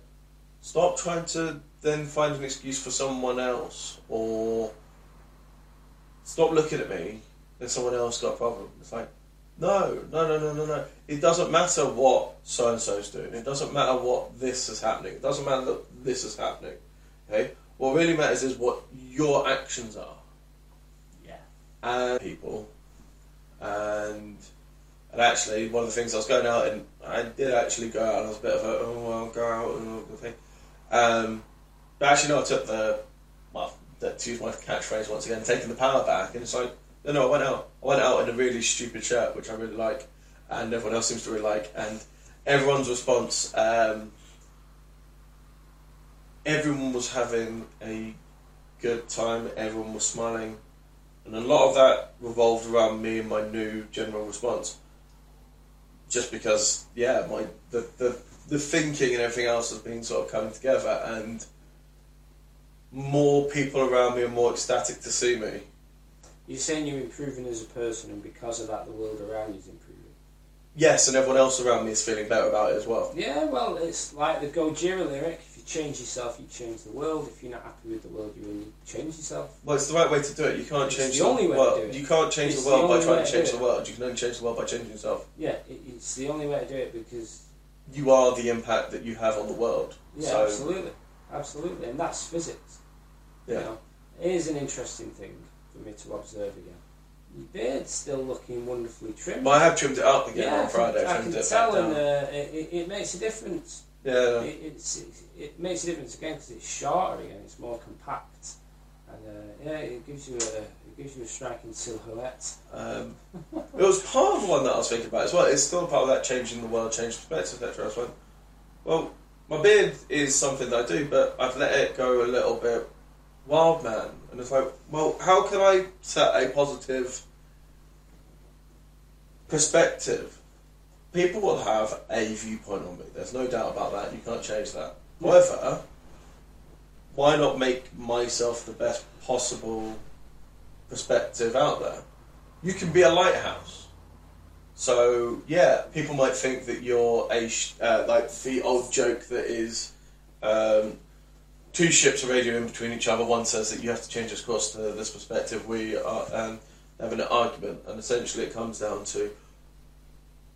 stop trying to then find an excuse for someone else, or stop looking at me and someone else got a problem. It's like, no, no, no, no, no, no. It doesn't matter what so and so's doing. It doesn't matter what this is happening. It doesn't matter that this is happening. Okay? What really matters is what your actions are. yeah. And people. And and actually, one of the things I was going out and I did actually go out and I was a bit of a oh well, go out and all the thing. Um, but actually, no, I took the well, that- to use my catchphrase once again, taking the power back, and it's like no, no, I went out. I went out in a really stupid shirt, which I really like, and everyone else seems to really like, and everyone's response. Um, everyone was having a good time. Everyone was smiling, and a lot of that revolved around me and my new general response. Just because, yeah, my the the, the thinking and everything else has been sort of coming together, and more people around me are more ecstatic to see me. You're saying you're improving as a person, and because of that, the world around you is improving. Yes, and everyone else around me is feeling better about it as well. Yeah, well, it's like the Gojira lyric: change yourself, you change the world. If you're not happy with the world you're in, you change yourself. Well, it's the right way to do it. You can't It's change the the only way to world. do it. You can't change It's the the world by trying to to change the world. You can only change the world by changing yourself. Yeah, it, it's the only way to do it because You are the impact that you have on the world. yeah, so, absolutely, absolutely, and that's physics. Yeah. You know, it is an interesting thing for me to observe again. Your beard's still looking wonderfully trimmed. But I have trimmed it up again yeah, on Friday. I can, I can it tell, and uh, it, it makes a difference. Yeah. It, it's, it, it makes a difference again because it's shorter again, it's more compact, and uh, yeah, it gives you a it gives you a striking silhouette. Um, it was part of one that I was thinking about as well. It's still part of that changing the world, change perspective, etc. I was like, well, my beard is something that I do, but I've let it go a little bit wild, man. And it's like, well, how can I set a positive perspective? People will have a viewpoint on me. There's no doubt about that. You can't change that. However, why not make myself the best possible perspective out there? You can be a lighthouse. So yeah, people might think that you're a sh- uh, like the old joke that is um, two ships are radioing in between each other. One says that you have to change this course to this perspective. We are um, having an argument, and essentially it comes down to,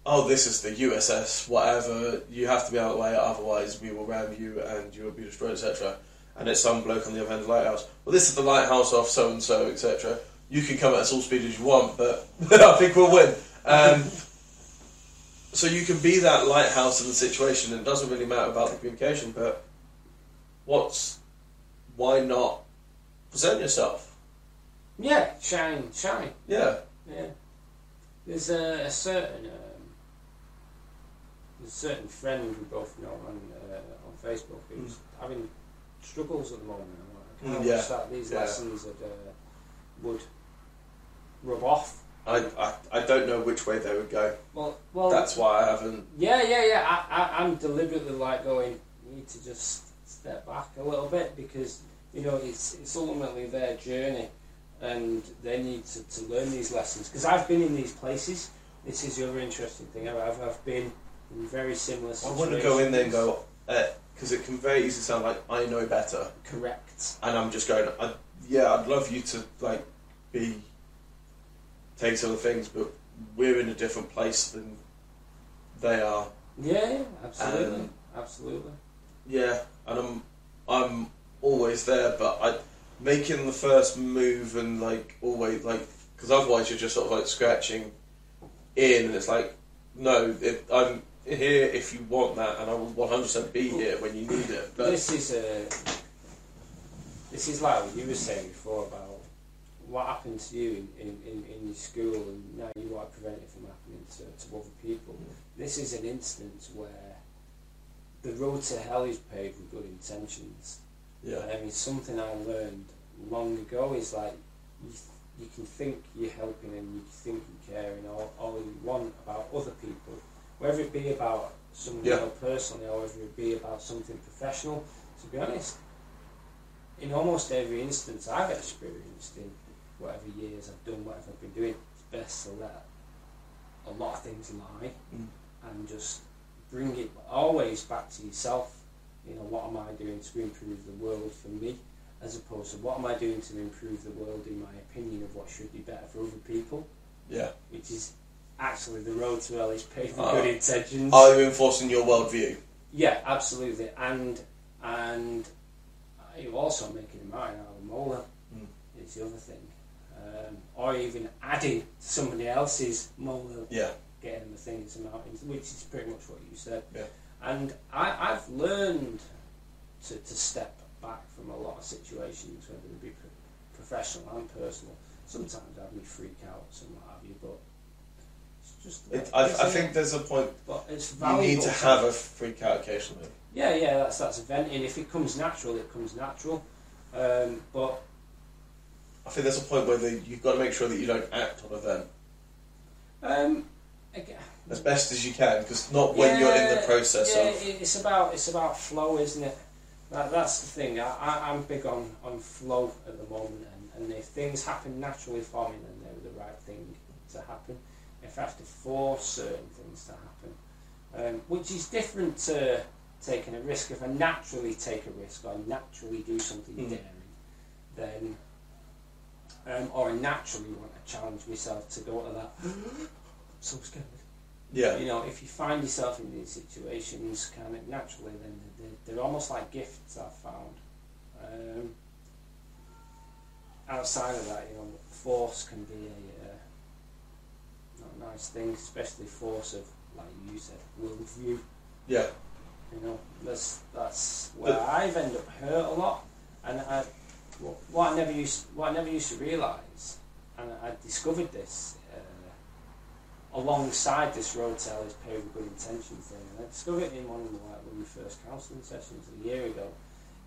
oh, this is the USS, whatever. You have to be out of the way, otherwise we will ram you and you will be destroyed, etc. And it's some bloke on the other end of the lighthouse. Well, this is the lighthouse of so and so, etc. You can come at us all speed as you want, but [LAUGHS] I think we'll win. Um, [LAUGHS] so you can be that lighthouse in the situation, and it doesn't really matter about the communication. But what's why not present yourself? Yeah, shine, shine. Yeah, Yeah, there's a, a certain um, there's a certain friend we both know on uh, on Facebook who's having struggles at the moment. I Mm, yeah, that these yeah. lessons that uh, would rub off I, I I don't know which way they would go. Well, well, That's why I haven't. Yeah, yeah, yeah. I, I, I'm deliberately like going. You need to just step back a little bit because you know it's it's ultimately their journey, and they need to, to learn these lessons. Because I've been in these places. This is the other interesting thing. I've I've, been very similar I situations. wouldn't go in there and go because it can very easily sound like I know better, correct. and I'm just going. I, yeah, I'd love you to like be take some of the things, but we're in a different place than they are. Yeah, yeah, absolutely, Um, absolutely. Yeah, and I'm I'm always there, but I making the first move and like always like because otherwise you're just sort of like scratching in, and it's like no, if, I'm here if you want that, and I will 100 percent be here when you need it. But this is a. This is like what you were saying before about what happened to you in, in, in, in your school, and now you want to prevent it from happening to, to other people. This is an instance where the road to hell is paved with good intentions. yeah, I mean, something I learned long ago is like you, you can think you're helping and you think you're caring all, all you want about other people, whether it be about someone Yeah. personally or whether it be about something professional. To be honest, in almost every instance I've experienced in whatever years I've done, whatever I've been doing, it's best to let a lot of things lie Mm. and just bring it always back to yourself. You know, what am I doing to improve the world for me, as opposed to what am I doing to improve the world in my opinion of what should be better for other people, yeah. which is actually the road to hell is paved with Ah. good intentions. Are you enforcing your worldview? Yeah, absolutely, and and you also making a mind out of a molehill. Mm. Is the other thing, um, or even adding somebody else's molehill Yeah, getting them a thing which is pretty much what you said. Yeah. And I, I've learned to, to step back from a lot of situations, whether it be pro- professional and personal. Sometimes I may freak out, some what have you, but it's just. it, I, I a- think there's a point but it's you valuable. need to have a freak out occasionally. Yeah, yeah, that's that's venting. If it comes natural, it comes natural. Um, but I think there's a point where the, you've got to make sure that you don't act on event um, again, as best as you can, because not when you're in the Yeah, process yeah, of. it- it's about it's about flow, isn't it? That, that's the thing. I, I, I'm big on, on flow at the moment, and, and if things happen naturally for me, then they're the right thing to happen. If I have to force certain things to happen, um, which is different to taking a risk. If I naturally take a risk or naturally do something Mm. daring, then um, or I naturally want to challenge myself to go to that. [GASPS] so scared. Yeah, You know, if you find yourself in these situations kind of naturally, then they're, they're almost like gifts I've found. Um, outside of that, you know, force can be a a nice thing, especially force of, like you said, worldview. yeah, You know, that's that's where But- I've ended up hurt a lot, and I, what I never used, what I never used to realise, and I discovered this uh, alongside this road is paved with good intention thing, and I discovered it in one of the like one of my first counselling sessions a year ago,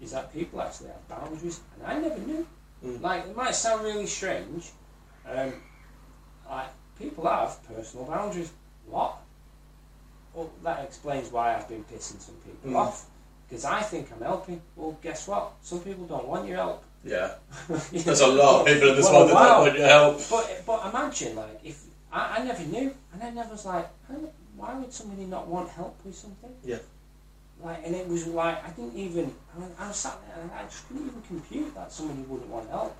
is that people actually have boundaries, and I never knew. Mm. Like it might sound really strange, um, like people have personal boundaries. What? Well, that explains why I've been pissing some people Mm. off. Because I think I'm helping. Well, guess what? Some people don't want your help. [LAUGHS] yeah. There's a lot of people in this world that don't want your help. But but imagine like if I, I never knew, and I never was like, why would somebody not want help with something? Yeah. Like, and it was like I didn't even. I was, I was sat there and I just couldn't even compute that somebody wouldn't want help.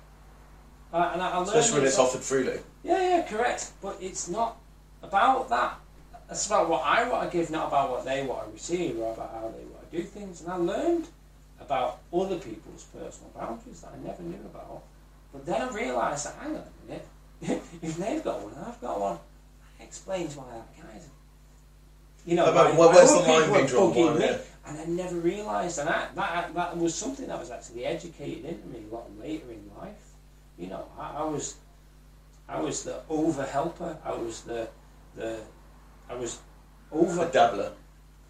Uh, and I, I learned Especially when it it's offered freely. Yeah, yeah, correct. But it's not about that. It's about what I want to give, not about what they want to receive or about how they want to do things. And I learned about other people's personal boundaries that I never knew about. But then I realised that, hang on a minute, [LAUGHS] if they've got one, I've got one. That explains why that guy's. You know, About- well, where's the line being drawn, bugging why, me. yeah. And I never realised, and I, that, that was something that was actually educated into me a lot later in life. You know, I, I was, I was the over helper. I was the, the, I was over A dabbler.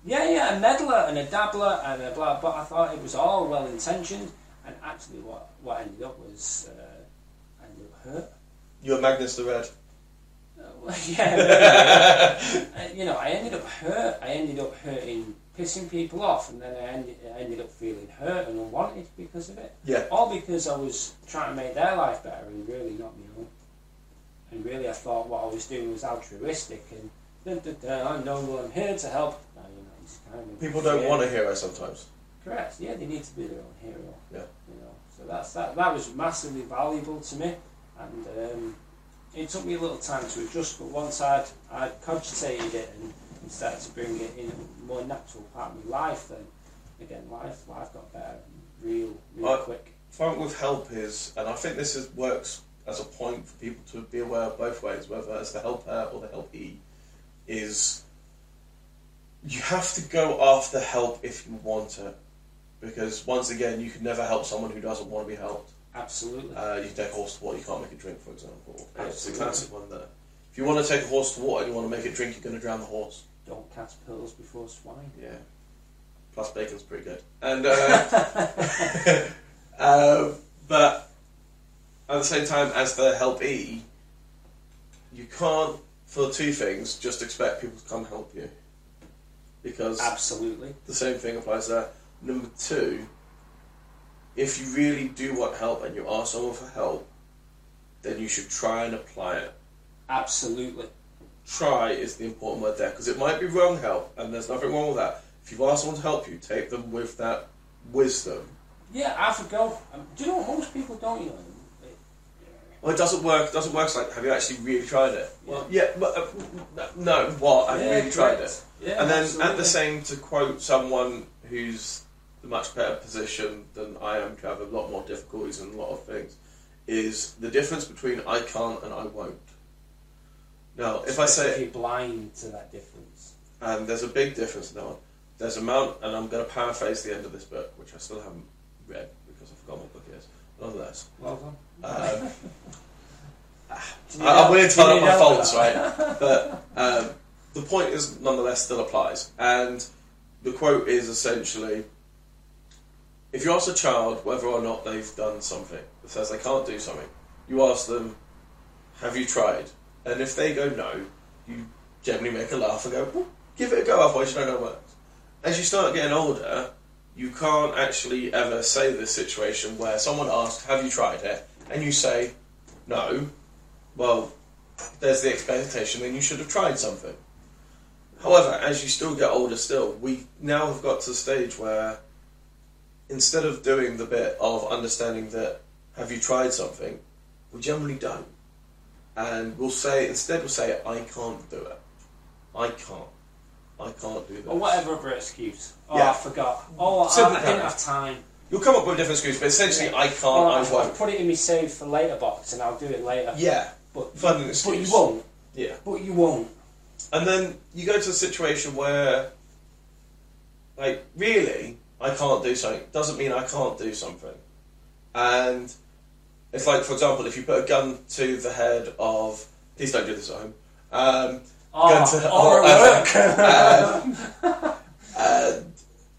Yeah, yeah, a meddler and a dabbler and a blah. But I thought it was all well intentioned, and actually, what what ended up was, uh, I ended up hurt. You're Magnus the Red. [LAUGHS] yeah, maybe, [LAUGHS] yeah. Uh, you know, I ended up hurt. I ended up hurting, pissing people off, and then I ended, I ended up feeling hurt and unwanted because of it. Yeah. All because I was trying to make their life better and really not my own. And really, I thought what I was doing was altruistic and dun, dun, dun, I'm here to help. No, you know, it's kind of People don't want a hero sometimes. Correct. Yeah, they need to be their own hero. Yeah. You know, so that's that. That was massively valuable to me, and um, it took me a little time to adjust. But once I'd I cogitated it and started to bring it in a more natural part of my life, then again, life life got better, real, real Uh, quick. Front with help is, and I think this is works as a point for people to be aware of both ways, whether as the helper or the helpee, is you have to go after help if you want it. Because once again, you can never help someone who doesn't want to be helped. Absolutely. Uh, you take a horse to water, you can't make it drink, for example. It's a classic one there. If you want to take a horse to water and you want to make it drink, you're going to drown the horse. Don't cast pearls before swine. Yeah. Plus bacon's pretty good. And uh, [LAUGHS] [LAUGHS] uh, but at the same time, as the helpee, you can't, for two things, just expect people to come help you. Because Absolutely. the same thing applies there. Number two, if you really do want help and you ask someone for help, then you should try and apply it. Absolutely. Try is the important word there because it might be wrong help, and there's nothing wrong with that. If you've asked someone to help you, take them with that wisdom. Yeah, a go. Um, do you know what most people don't? You know, Well, it doesn't work. It doesn't work. It's like, have you actually really tried it? Yeah. Well, yeah, but uh, no. What? I've Yeah, really tried it. Yeah, and then at the same, to quote someone who's a much better position than I am, to have a lot more difficulties and a lot of things, is the difference between I can't and I won't. Now, if I if say, you're blind to that difference. and there's a big difference in that one, there's a mount, and I'm going to paraphrase the end of this book, which I still haven't read because I forgot what book it is. Nonetheless, Well done. um, [LAUGHS] Do you I, I'm need willing to find turn do up you my faults, right? [LAUGHS] But um, the point is, nonetheless, still applies. And the quote is essentially if you ask a child whether or not they've done something that says they can't do something, you ask them, Have you tried? And if they go no, you generally make a laugh and go, well, Give it a go, otherwise you don't know works. As you start getting older, you can't actually ever say this situation where someone asks, Have you tried it? And you say, No. Well, there's the expectation then you should have tried something. However, as you still get older still, we now have got to the stage where instead of doing the bit of understanding that have you tried something, we generally don't. And we'll say instead we'll say I can't do it. I can't. I can't do this. Or whatever other excuse. Oh, Yeah. I forgot. Oh, I, Simple I didn't have time. You'll come up with a different excuse, but essentially I can't, I I've, won't. I've put it in my save for later box and I'll do it later. Yeah. But, Fun but excuse. you won't. Yeah. But you won't. And then you go to a situation where, like, really, I can't do something. Doesn't mean I can't do something. And it's like, for example, if you put a gun to the head of, please don't do this at home. Um, Oh, gun to, or or- work. [LAUGHS] um, and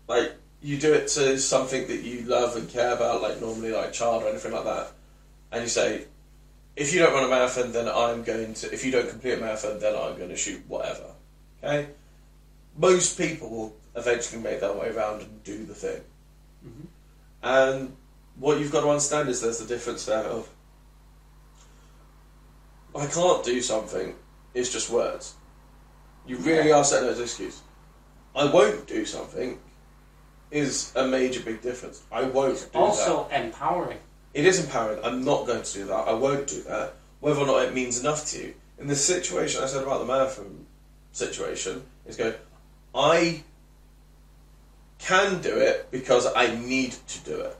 like you do it to something that you love and care about, like normally like a child or anything like that, and you say, if you don't run a marathon, then I'm going to. If you don't complete a marathon, then I'm going to shoot whatever. Okay. Most people will eventually make their way around and do the thing. Mhm. And what you've got to understand is there's the difference there of I can't do something it's just words. You really are setting those excuses. I won't do something is a major big difference. I won't do that. also empowering. It is empowering. I'm not going to do that. I won't do that. Whether or not it means enough to you. In the situation I said about the marathon situation, is going, I can do it because I need to do it.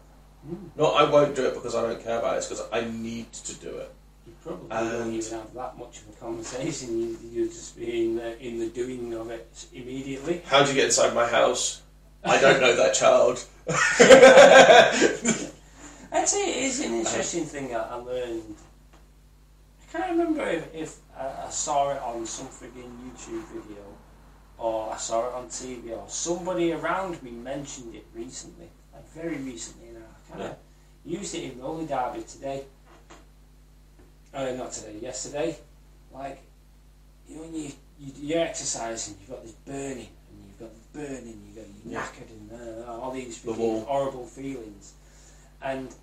Not I won't do it because I don't care about it, it's because I need to do it. You probably And- don't even have that much of a conversation. You, you just be in the, in the doing of it immediately. How do you get inside my house? I don't know that child. [LAUGHS] I'd say it is an interesting thing that I learned. I can't remember if, if I, I saw it on some frigging YouTube video or I saw it on TV or somebody around me mentioned it recently, like very recently, and I kind of used it in roller derby today. Uh, not today, yesterday. Like, you know, when you, you you're exercising, you've got this burning, and you've got the burning, you've got you're knackered, and uh, all these The horrible feelings. And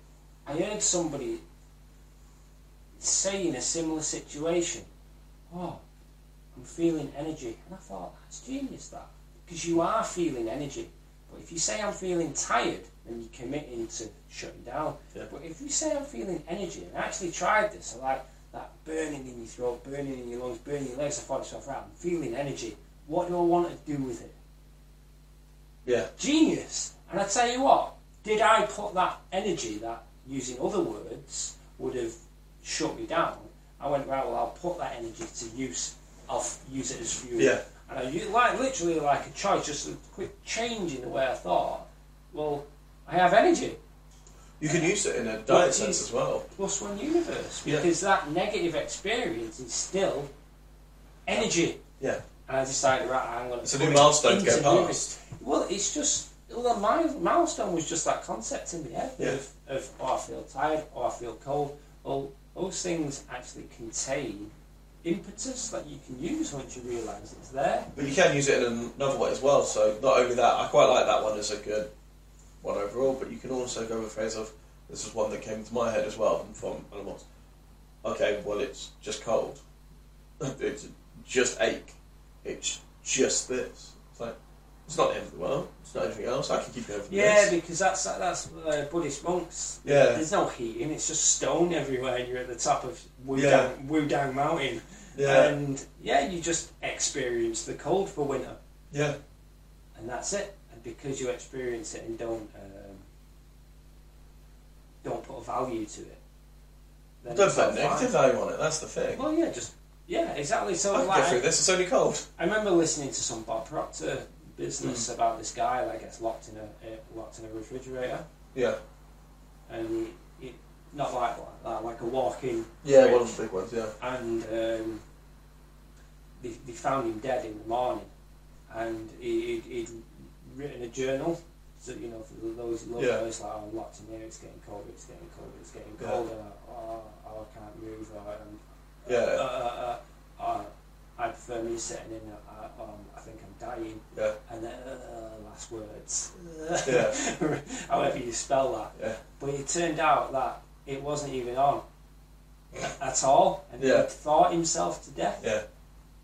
I heard somebody say in a similar situation, "Oh, I'm feeling energy," and I thought that's genius, that because you are feeling energy. But if you say I'm feeling tired, then you're committing to shutting down. Yeah. But if you say I'm feeling energy, and I actually tried this, I like that burning in your throat, burning in your lungs, burning your legs, I thought myself, right, I'm feeling energy. What do I want to do with it? Yeah. Genius. And I tell you what, did I put that energy that using other words would have shut me down? I went right. Well, I'll put that energy to use. I'll use it as fuel. Yeah. And I I u- like literally like a choice, just a quick change in the way I thought. Well, I have energy. You can use it in a it's- sense as well. plus one universe Yeah. because that negative experience is still energy. Yeah. And I decided, right, I'm going to. It's a new milestone to get past. Well, it's just well, my milestone was just that concept in the head Yeah. of, of oh, I feel tired, or I feel cold. Well, those things actually contain impetus that you can use once you realise it's there. But you can use it in another way as well. So not only that, I quite like that one as a good one overall. But you can also go with a phrase of this is one that came to my head as well from animals. Okay, well it's just cold. [LAUGHS] It's just ache. It's just this. It's like it's not the end of the world. It's not anything else. I can keep going from Yeah, this. because that's that's uh, Buddhist monks. Yeah. There's no heating. It's just stone everywhere. You're at the top of Wu Yeah. Dang, Wu Dang Mountain, Yeah, and yeah, you just experience the cold for winter. yeah, and that's it. Because you experience it and don't um, don't put a value to it, then don't put a negative value on it. That's the thing. Well, yeah, just yeah, exactly. So I can like, go through this. It's only cold. I remember listening to some Bob Proctor business Mm. about this guy that gets locked in a, a locked in a refrigerator, Yeah, and he, he not like like, like a walk-in yeah, one of the big ones. Yeah, and um, they, they found him dead in the morning, and he, he'd, he'd written a journal. So you know, for those love Yeah. like oh, I'm locked in here. It's getting cold. It's getting cold. It's getting Yeah. cold. And I, oh, I can't move. Or, um, Yeah. Uh, uh, uh, uh, I prefer me sitting in. Uh, um, I think I'm dying. yeah, And then uh, last words. Yeah. [LAUGHS] However you spell that. yeah, But it turned out that it wasn't even on at all, and Yeah. he'd thought himself to death. yeah.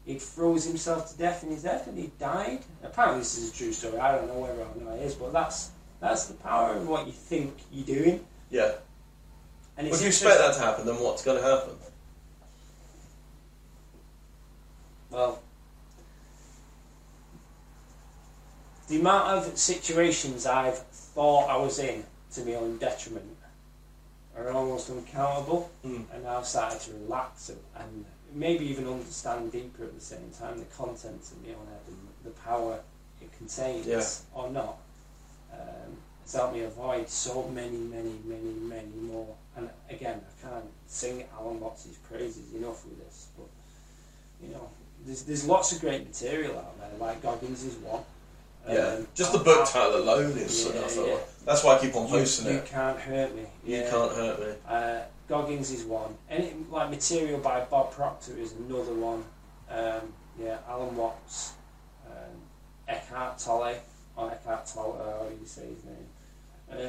He froze himself to death in his death and he died. Apparently, this is a true story. I don't know whether or not it is, but that's that's the power of what you think you're doing. yeah. And Well, if you expect that to happen, then what's going to happen? Well, the amount of situations I've thought I was in to my own detriment are almost uncountable. Mm. and now I've started to relax and, and maybe even understand deeper at the same time the content of my own head and the power it contains Yeah. or not. Um, it's helped me avoid so many, many, many, many more. And again, I can't sing Alan Watts' praises enough with this, but you know, there's, there's lots of great material out there, like Goggins is one. Yeah, Um, just the book title alone is Yeah, enough. yeah. That's why I keep on you, posting you it. can't hurt me. You Yeah. can't hurt me. Uh, Goggins is one. Any like material by Bob Proctor is another one. Um, yeah, Alan Watts, um, Eckhart Tolle, or Eckhart Tolle, how you say his name?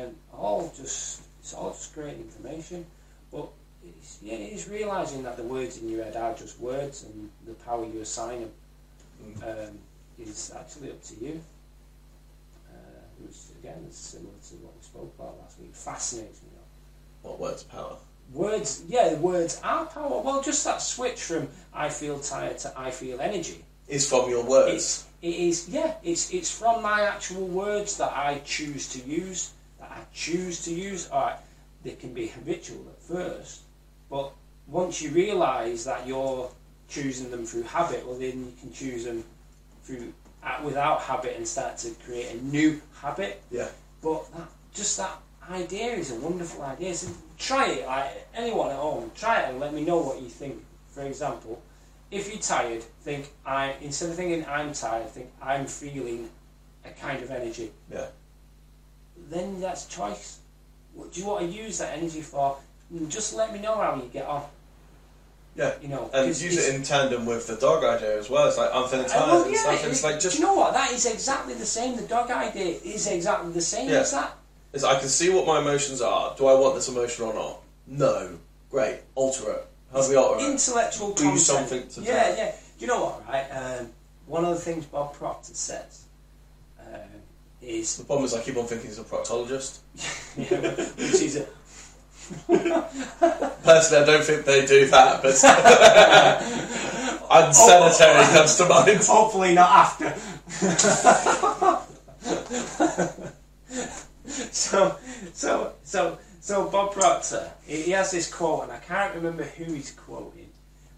Um, all just it's all just great information, but it's, yeah, it's realizing that the words in your head are just words, and the power you assign them Mm. um, is actually up to you. Uh, which again is similar to what we spoke about last week. Fascinates me. What words power? Words, yeah, words are power. Well, just that switch from I feel tired to I feel energy. Is from your words. It's, it is, yeah, it's it's from my actual words that I choose to use, that I choose to use. All right, they can be habitual at first, but once you realise that you're choosing them through habit, well, then you can choose them through without habit and start to create a new habit. Yeah. But that, just that idea is a wonderful idea. So try it. Like anyone at home, try it and let me know what you think. For example, if you're tired, think I instead of thinking I'm tired, think I'm feeling a kind of energy. Yeah. Then that's choice. What do you want to use that energy for? Mm, Just let me know how you get on. Yeah. You know, And use it in tandem with the dog idea as well. It's like I'm feeling tired well, and stuff. And it's like just do you know what? That is exactly the same. The dog idea is exactly the same Yeah. as that. Is I can see what my emotions are. Do I want this emotion or not? No. Great. Alter it. How do we alter it? Intellectual Do content. something to yeah, that. yeah. Do you know what? Right. Um, one of the things Bob Proctor says um, is, The problem is I keep on thinking he's a proctologist. [LAUGHS] which is a, [LAUGHS] Personally, I don't think they do that, but [LAUGHS] unsanitary comes to mind. hopefully not after. So, so, so, so Bob Proctor, he, has this quote, and I can't remember who he's quoting,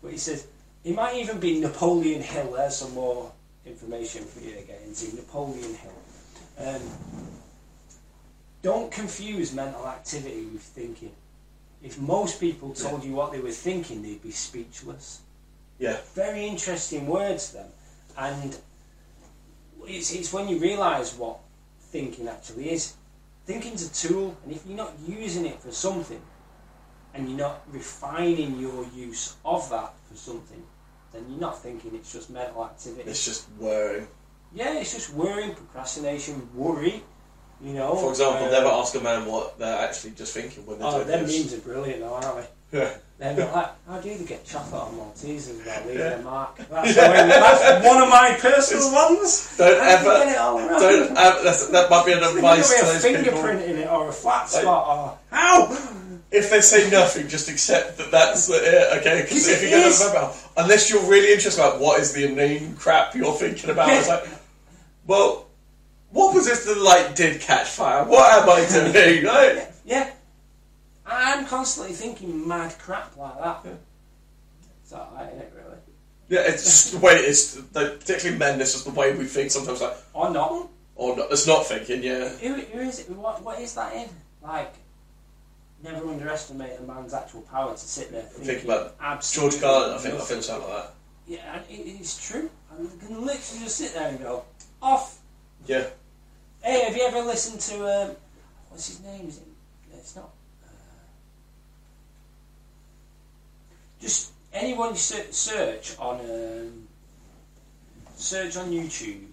but he says it might even be Napoleon Hill. There's some more information for you to get into. Napoleon Hill. Um, don't confuse mental activity with thinking. If most people told you what they were thinking, they'd be speechless Yeah. very interesting words then and it's, it's when you realise what thinking actually is thinking's a tool and if you're not using it for something and you're not refining your use of that for something then you're not thinking it's just mental activity It's just worrying. yeah it's just worrying procrastination worry you know For example, uh, never ask a man what they're actually just thinking when they're oh doing them this. memes are brilliant though aren't they Yeah. Then they're like, how do you get chocolate on Maltesers without leaving Yeah. a mark? That's, the that's one of my personal ones. Don't How do ever. get it all around? Don't. Ever, that's, that might be an advice to a those people. fingerprint in it or a flat Like- spot or How? If they say nothing, just accept that that's it, okay? Because if it you get is. about, unless you're really interested about what is the inane crap you're thinking about, it's like, well, what was if the light did catch fire? What am I doing? [LAUGHS] Right? yeah. I'm constantly thinking mad crap like that. Yeah. It's alright, isn't it, really? Yeah, it's just the way it's the, particularly men. This is the way we think sometimes. Like, Or not. or not, it's not thinking. Yeah, Who, who is it? What, what is that in? Like, never underestimate a man's actual power to sit there thinking Think about absolutely George Carlin. I think I nothing. think something like that. Yeah, and it, it's true. I can literally just sit there and go, off. Yeah, Hey, have you ever listened to um, what's his name? Is it? It's not. Just anyone you search on um, search on YouTube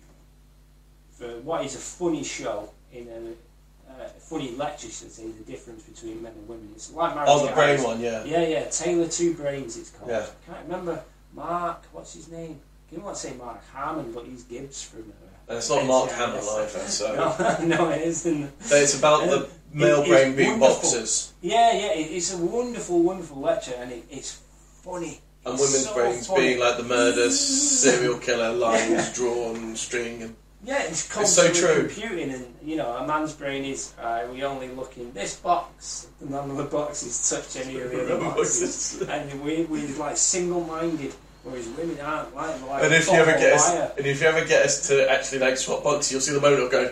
for what is a funny show in a uh, funny lecture to say the difference between men and women. It's like Marriage oh, the brain Guys. one. Yeah, Yeah, yeah. Tale of Two Brains. It's called. Yeah. I can't remember Mark. What's his name? I didn't want to say Mark Harmon, but he's Gibbs from. Uh, it's not Mark. Hamill either. [LAUGHS] So no, [LAUGHS] no, it isn't. It's about the Um, male it- brain being wonderful. boxers Yeah, yeah, it, it's a wonderful, wonderful lecture, and it, it's funny. and It's women's so brains funny. being like the murder, serial killer, lines [LAUGHS] drawn, string, and Yeah, it's It's so true. computing, and you know, a man's brain is uh, we only look in this box, none of the boxes touch any of the [LAUGHS] other boxes, and we we like single-minded, whereas women aren't like like. And if you ever get us, and if you ever get us to actually like swap boxes, you'll see the moment of going.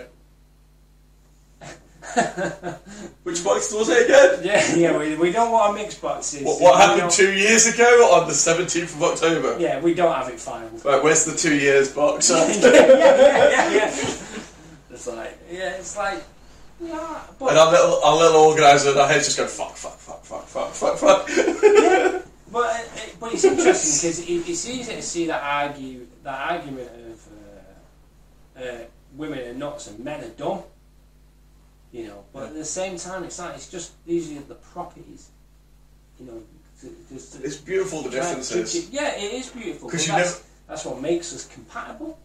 [LAUGHS] Which box was it again? yeah, yeah, we, we don't want to mix boxes. What, what happened don't- two years ago on the seventeenth of October? Yeah, we don't have it filed. Right, where's the two years box? [LAUGHS] yeah, yeah, yeah, yeah, yeah. It's like, yeah, it's like, yeah, but, And our little, our little organizer in our heads just go fuck, fuck, fuck, fuck, fuck, fuck, fuck. yeah, [LAUGHS] but, uh, it- but it's interesting because it, it's easy to see that argue that argument of uh, uh, women are nuts and men are dumb, you know. But at the same time, it's like it's just these are the properties, you know. To, just to It's beautiful the try differences. it- Yeah, it is beautiful. Because you that's, never- that's what makes us compatible.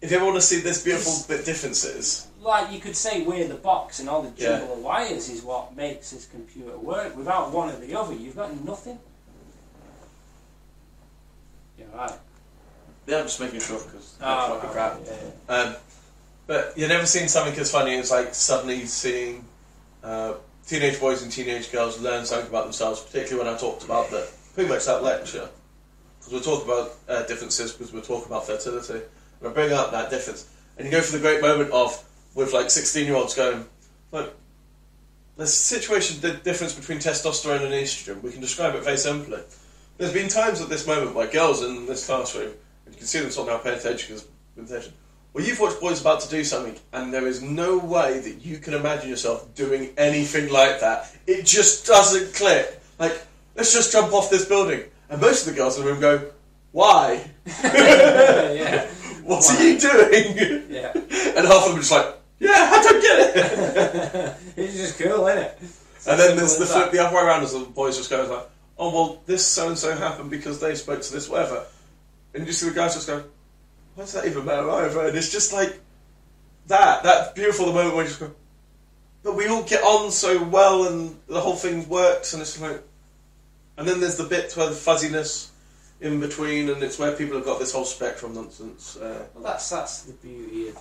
If you ever want to see this beautiful bit differences, like you could say we're the box and all the Yeah. jumble of wires is what makes this computer work. Without one or the other, you've got nothing. Yeah, right. yeah, I'm just making sure because Oh, fucking right, crap. yeah, yeah. Um, but you've never seen something as funny as like suddenly seeing uh, teenage boys and teenage girls learn something about themselves, particularly when I talked about the pretty much that lecture. Because we're talking about uh, differences, because we're talking about fertility. And I bring up that difference. And you go for the great moment of, with like 16 year olds going, look, a situation, the difference between testosterone and estrogen. We can describe it very simply. There's been times at this moment where girls in this classroom, and you can see them sort of now paying attention because well, you've watched boys about to do something, and there is no way that you can imagine yourself doing anything like that. It just doesn't click. Like, let's just jump off this building. And most of the girls in the room go, "Why? yeah, [LAUGHS] [LAUGHS] What Why? are you doing?" yeah. and half of them are just like, "Yeah, I don't get it." [LAUGHS] it's just cool, isn't it? and then there's the flip the other way around, as the boys just go like, "Oh well, this so and so happened because they spoke to this whatever," and you see the guys just go, "Why does that even matter either?" And it's just like that that beautiful moment where you just go, "But we all get on so well, and the whole thing works," and it's like, and then there's the bit where the fuzziness in between, and it's where people have got this whole spectrum nonsense. Uh, Well, that's that's the beauty of uh,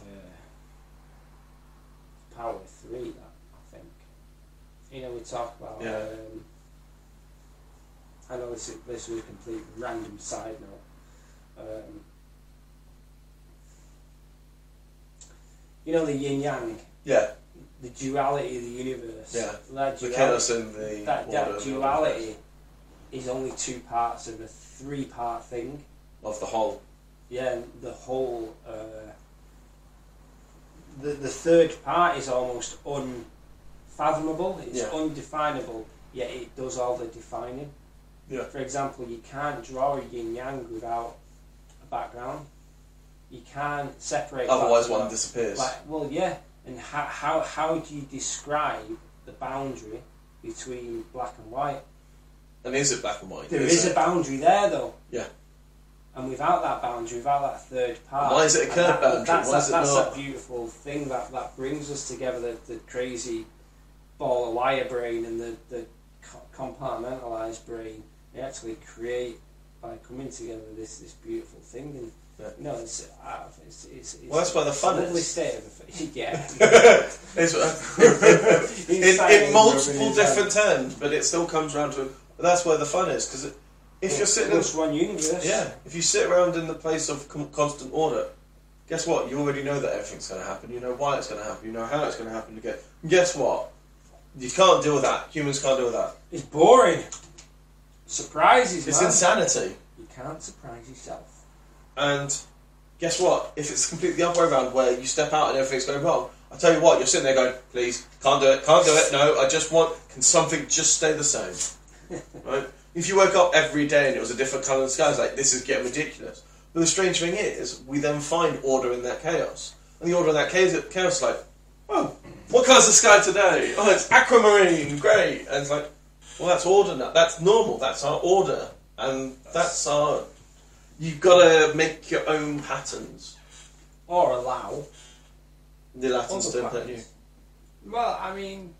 Power Three. That I think. You know, we talk about. Yeah. Um, I know this is, this was a complete random side note. Um, you know the yin yang, yeah, the duality of the universe. Yeah. That the duality, chaos in the that, order that of the duality is only two parts of a three-part thing. of the whole. Yeah, and the whole. Uh, the the third part is almost unfathomable. It's Yeah. undefinable. Yet it does all the defining. Yeah. For example, you can't draw a yin yang without a background. You can't separate. Otherwise, one disappears. Like, well, yeah. And how, how how do you describe the boundary between black and white? And is it black and white? There is a boundary there, though. Yeah. And without that boundary, without that third part, Why is it a curved that- boundary? That's, Why is that, it that's not- that beautiful thing that, that brings us together. The, the crazy ball of wire brain and the the compartmentalized brain. They actually create by coming together this this beautiful thing. And You know, it's, uh, it's, it's, it's Well, that's where the fun lovely is. state of [LAUGHS] yeah. [LAUGHS] It's, uh, [LAUGHS] in, in, multiple different terms, but it still comes around to. That's where the fun is because if you're sitting, in, one universe. yeah, if you sit around in the place of com- constant order, guess what? You already know that everything's going to happen. You know why it's going to happen. You know how it's going to happen. You get. Guess what? You can't deal with that. Humans can't deal with that. It's boring. Surprises, It's man. insanity. You can't surprise yourself. And guess what? If it's completely the other way around, where you step out and everything's going wrong, I tell you what, you're sitting there going, "Please, can't do it, can't do it. No, I just want. Can something just stay the same?" [LAUGHS] right? If you woke up every day and it was a different colour in the sky, it's like this is getting ridiculous. But the strange thing is, we then find order in that chaos, and the order in that chaos, chaos is like, oh, what colour's the sky today? Oh, it's aquamarine, great. And it's like, well, that's order now. That's normal. That's our order, and that's our. You've got to make your own patterns. Or allow. The Latins Other don't you. patterns. Well, I mean,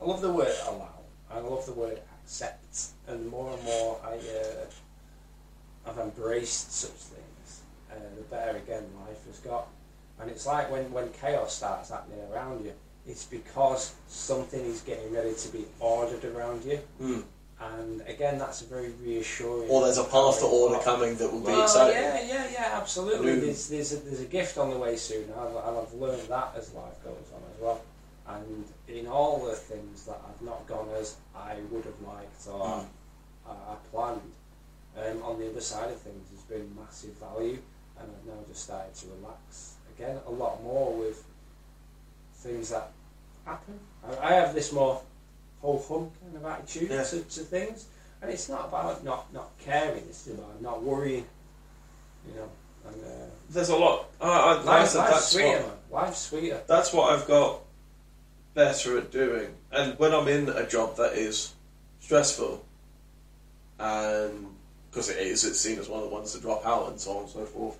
I love the word allow. I love the word accept. And more and more I, uh, I've embraced such things, uh, the better again life has got. And it's like when, when chaos starts happening around you, it's because something is getting ready to be ordered around you. Mm. And again, that's a very reassuring. Or there's a path to order coming that will be Well, exciting. yeah, yeah, yeah, absolutely. There's, there's, a, there's a gift on the way soon, and I've, and I've learned that as life goes on as well. And in all the things that I've not gone as I would have liked or Mm. I, I planned, um, on the other side of things there's been massive value, and I've now just started to relax again a lot more with things that happen. I, I have this more ho hum kind of attitude Yeah. to, to things, and it's not about not not caring; it's about not worrying. You know, and uh, There's a lot. I, I, life, said, that's sweeter, what. Life's sweeter. that's what I've got better at doing. And when I'm in a job that is stressful, and because it is, it's seen as one of the ones to drop out and so on and so forth.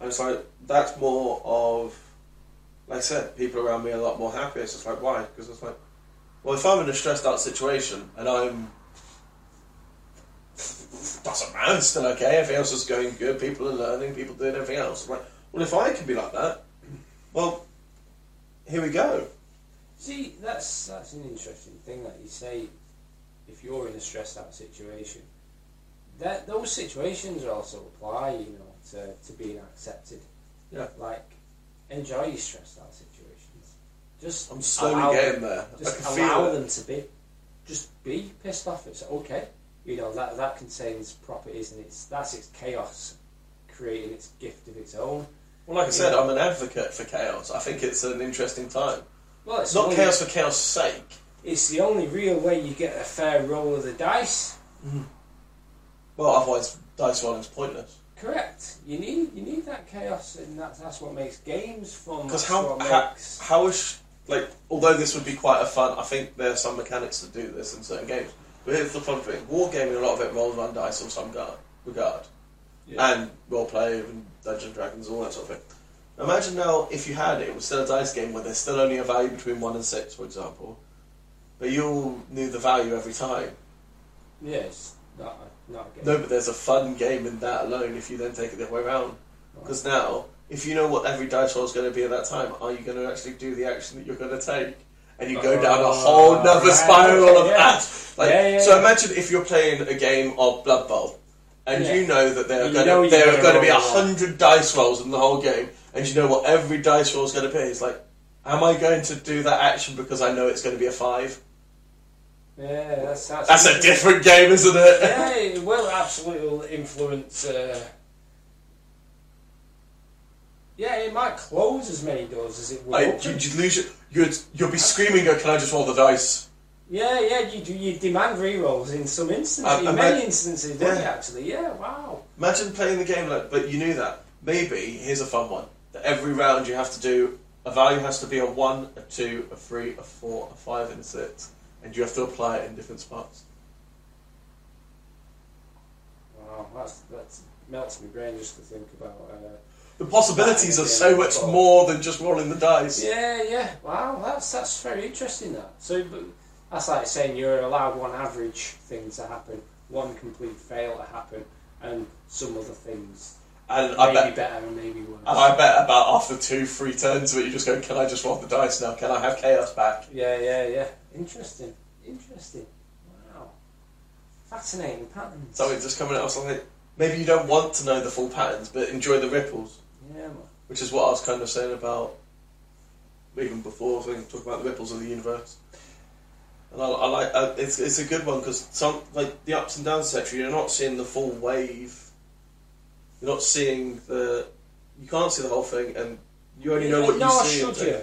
And it's like that's more of, like I said, people around me are a lot more happy. It's just like why? Because it's like, well, if I'm in a stressed out situation and I'm doesn't matter, it's still okay. Everything else is going good. People are learning. People doing everything else. Like, well, if I can be like that, well, here we go. See, that's that's an interesting thing that you say. If you're in a stressed out situation, that those situations also apply, you know, to, to being accepted. Yeah. Like, enjoy your stressed out situations. Just I'm slowly getting them, there. Just allow them to be. Just be pissed off. It's okay. You know that that contains properties and it's that's its chaos, creating its gift of its own. Well, like I said, Yeah. I'm an advocate for chaos. I think it's an interesting time. Well, it's Not only- chaos for chaos' sake. It's the only real way you get a fair roll of the dice. Mm-hmm. Well, otherwise, dice rolling's pointless. Correct. You need you need that chaos, and that's that's what makes games fun. Because how, how how is like although this would be quite a fun, I think there are some mechanics that do this in certain games. But here's the fun thing: wargaming, a lot of it rolls on dice of some guard, regard, Yeah. and role play and Dungeons and Dragons, all that sort of thing. Imagine now if you had it, it was still a dice game where there's still only a value between one and six, for example, but you all knew the value every time. yeah, it's not not a game. No, but there's a fun game in that alone if you then take it the other way around. Because now, if you know what every dice roll is going to be at that time, are you going to actually do the action that you're going to take? And you go down a Oh, whole nother right, spiral okay, of yeah. that. Like, Yeah, yeah, so imagine if you're playing a game of Blood Bowl, and you know that there are going to there are gonna be a roll a lot. hundred dice rolls in the whole game, and you know what every dice roll is going to be. It's like, am I going to do that action because I know it's going to be a five? Yeah, that's that's, That's a different game, isn't it? Yeah, it will absolutely influence. Uh, yeah, it might close as many doors as it will. Like, you, you lose your, you'd you'll be screaming, "Go! Can I just roll the dice?" Yeah, yeah, you do. You demand rerolls in some instances, in many but- instances, don't you? yeah. Actually, yeah. Wow. Imagine playing the game like, but you knew that. Maybe here's a fun one. That every round you have to do a value has to be a one, a two, a three, a four, a five, and a six, and you have to apply it in different spots. Wow, that's that melts my brain just to think about. Uh, The possibilities are so much more than just rolling the dice. yeah, yeah. Wow, that's that's very interesting. That so, that's like saying you're allowed one average thing to happen, one complete fail to happen, and some other things And I maybe bet, better and maybe worse. and I bet about after two, three turns of it, you just go, "Can I just roll the dice now? Can I have chaos back?" Yeah, yeah, yeah. Interesting. Interesting. Wow. Fascinating patterns. Something just coming out of something. Maybe you don't want to know the full patterns, but enjoy the ripples. Yeah, man. which is what I was kind of saying about even before when talk about the ripples of the universe. And I, I like uh, it's it's a good one because some like the ups and downs etc. You're not seeing the full wave. You're not seeing the. You can't see the whole thing, and you only know what you no, see. should and you?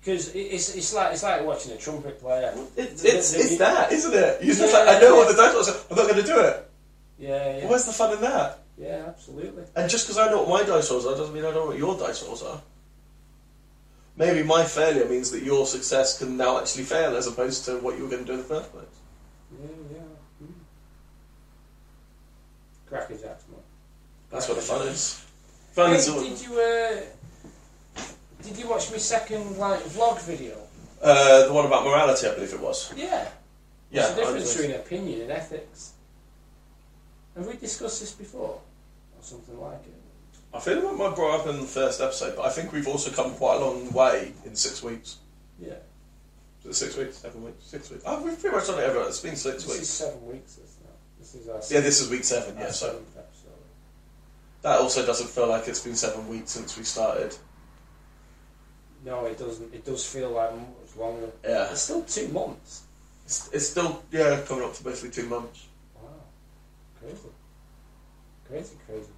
Because it's, it's like it's like watching a trumpet player. It's it's, The- the- it's that, isn't it? You're just like I know yeah. what the dice was. I'm not going to do it. Yeah, yeah, Where's the fun in that? Yeah, absolutely. And just because I know what my dice rolls are doesn't mean I know what your dice rolls are. Maybe my failure means that your success can now actually fail as opposed to what you were going to do in the first place. Yeah, yeah. Mm. Cracker Jacks, man. That's what the fun is. Fun Hey, is all. did you uh, did you watch my second like vlog video? Uh, the one about morality, I believe it was. Yeah. Yeah. What's the difference between opinion and ethics? Have we discussed this before, or something like it? I feel like might brought up in the first episode, but I think we've also come quite a long way in six weeks. Yeah. Is it six weeks? Seven weeks? Six weeks? Oh, we've pretty much done it everywhere. It's been six This is weeks. seven weeks. This now. This is our Yeah, this is week seven, yeah, so that also doesn't feel like it's been seven weeks since we started. No, it doesn't. It does feel like much longer. Yeah. It's still two months. It's, it's still, yeah, coming up to basically two months. Crazy. Crazy, crazy.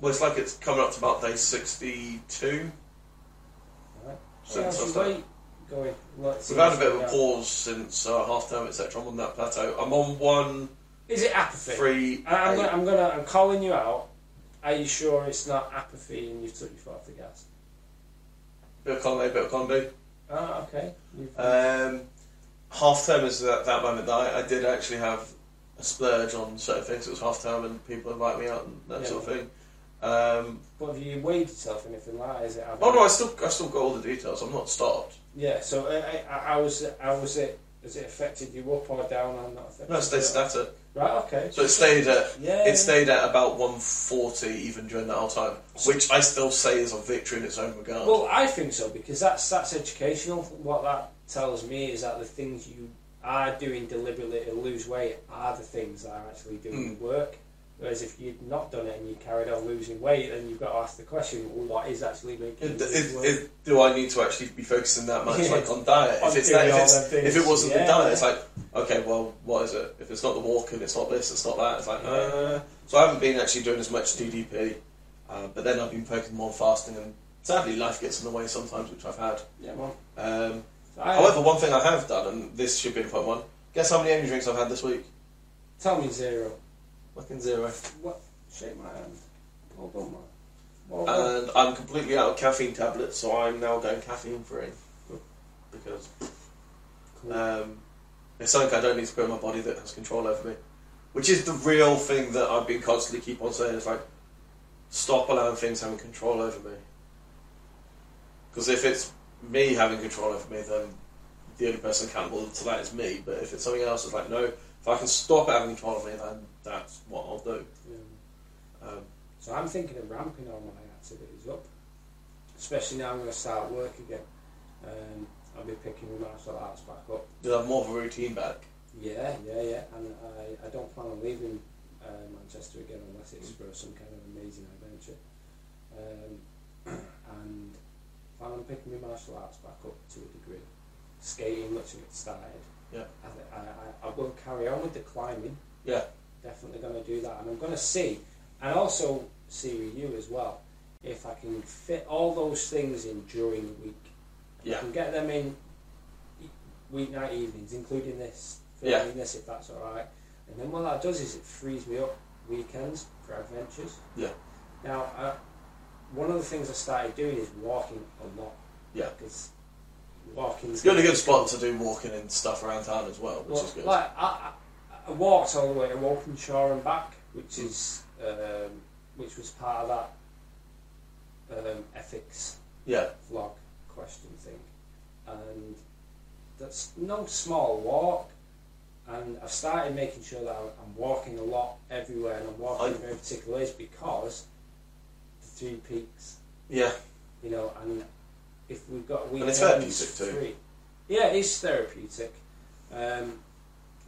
Well, it's like it's coming up to about day 62. Right. So yeah, it's how's just your like- weight going? We've had a bit of a pause since uh, half term, etc. I'm on that plateau. I'm on one, Is it apathy? three, I- I'm, eight. gonna, I'm gonna. I'm calling you out. Are you sure it's not apathy and you've took your foot off the gas? bit of A, bit of column Ah, okay. Um, half term is that, that moment that I, I did actually have a splurge on certain things. It was half term and people invite me out and that Yeah. sort of thing. Um, but have you weighed yourself anything like? that? Is it? oh no, I still I still got all the details. I'm not stopped. Yeah. So, uh, I, I was. How was it? Has it affected you up or down or not affected? No, it stayed you? static. Right. Okay. So it stayed at Yeah. it stayed at about 140 even during that whole time, which I still say is a victory in its own regard. Well, I think so because that's that's educational. What that tells me is that the things you are doing deliberately to lose weight are the things that are actually doing the work. Whereas if you'd not done it and you carried on losing weight, then you've got to ask the question: well, what is actually making It- it- it- do I need to actually be focusing that much Yeah. like on diet? On If it's, that, if, it's if it wasn't Yeah. the diet, it's like okay, well, what is it? If it's not the walking, it's not this, it's not that. It's like Yeah. uh, so. I haven't been actually doing as much DDP, uh, but then I've been focusing more on fasting, and sadly, life gets in the way sometimes, which I've had. yeah, well, Um, I, however, one thing I have done, and this should be in point one. Guess how many energy drinks I've had this week? tell me zero. Fucking zero. What? Shake my hand. Well done, man. Well done. And I'm completely out of caffeine tablets, so I'm now going caffeine free. Because Cool. um, it's something I don't need to put in my body that has control over me. Which is the real thing that I've been constantly keep on saying is like, stop allowing things having control over me. Because if it's me having control over me, then the only person accountable to that is me. But if it's something else, it's like, no, if I can stop having control of me, then that's what I'll do. Yeah. Um, So I'm thinking of ramping all my activities up, especially now I'm going to start work again. Um, I'll be picking my martial arts back up. you'll have more of a routine back. Yeah, yeah, yeah. And I, I don't plan on leaving uh, Manchester again unless it's for some kind of amazing adventure. Um, [CLEARS THROAT] and plan on picking my martial arts back up to a degree. Skating, much of it started. Yeah. I, I, I, I will carry on with the climbing. Yeah. Definitely going to do that. And I'm going to see, and also see with you as well, if I can fit all those things in during the week. I Yeah. can get them in weeknight evenings, including this, Yeah. this if that's alright. And then what that does is it frees me up weekends for adventures. Yeah. Now, uh, one of the things I started doing is walking a lot. Yeah. Because walking. It's got a good spot to do walking and stuff around town as well, which Well, is good. like I, I, walked all the way to Walkinshaw and back, which is um, which was part of that um, ethics yeah, vlog question thing, and that's no small walk. And I've started making sure that I'm, I'm walking a lot everywhere, and I'm walking I- in very particular ways because three peaks, yeah, you know, and if we've got And weekends it's therapeutic too. free, yeah, it is therapeutic, um,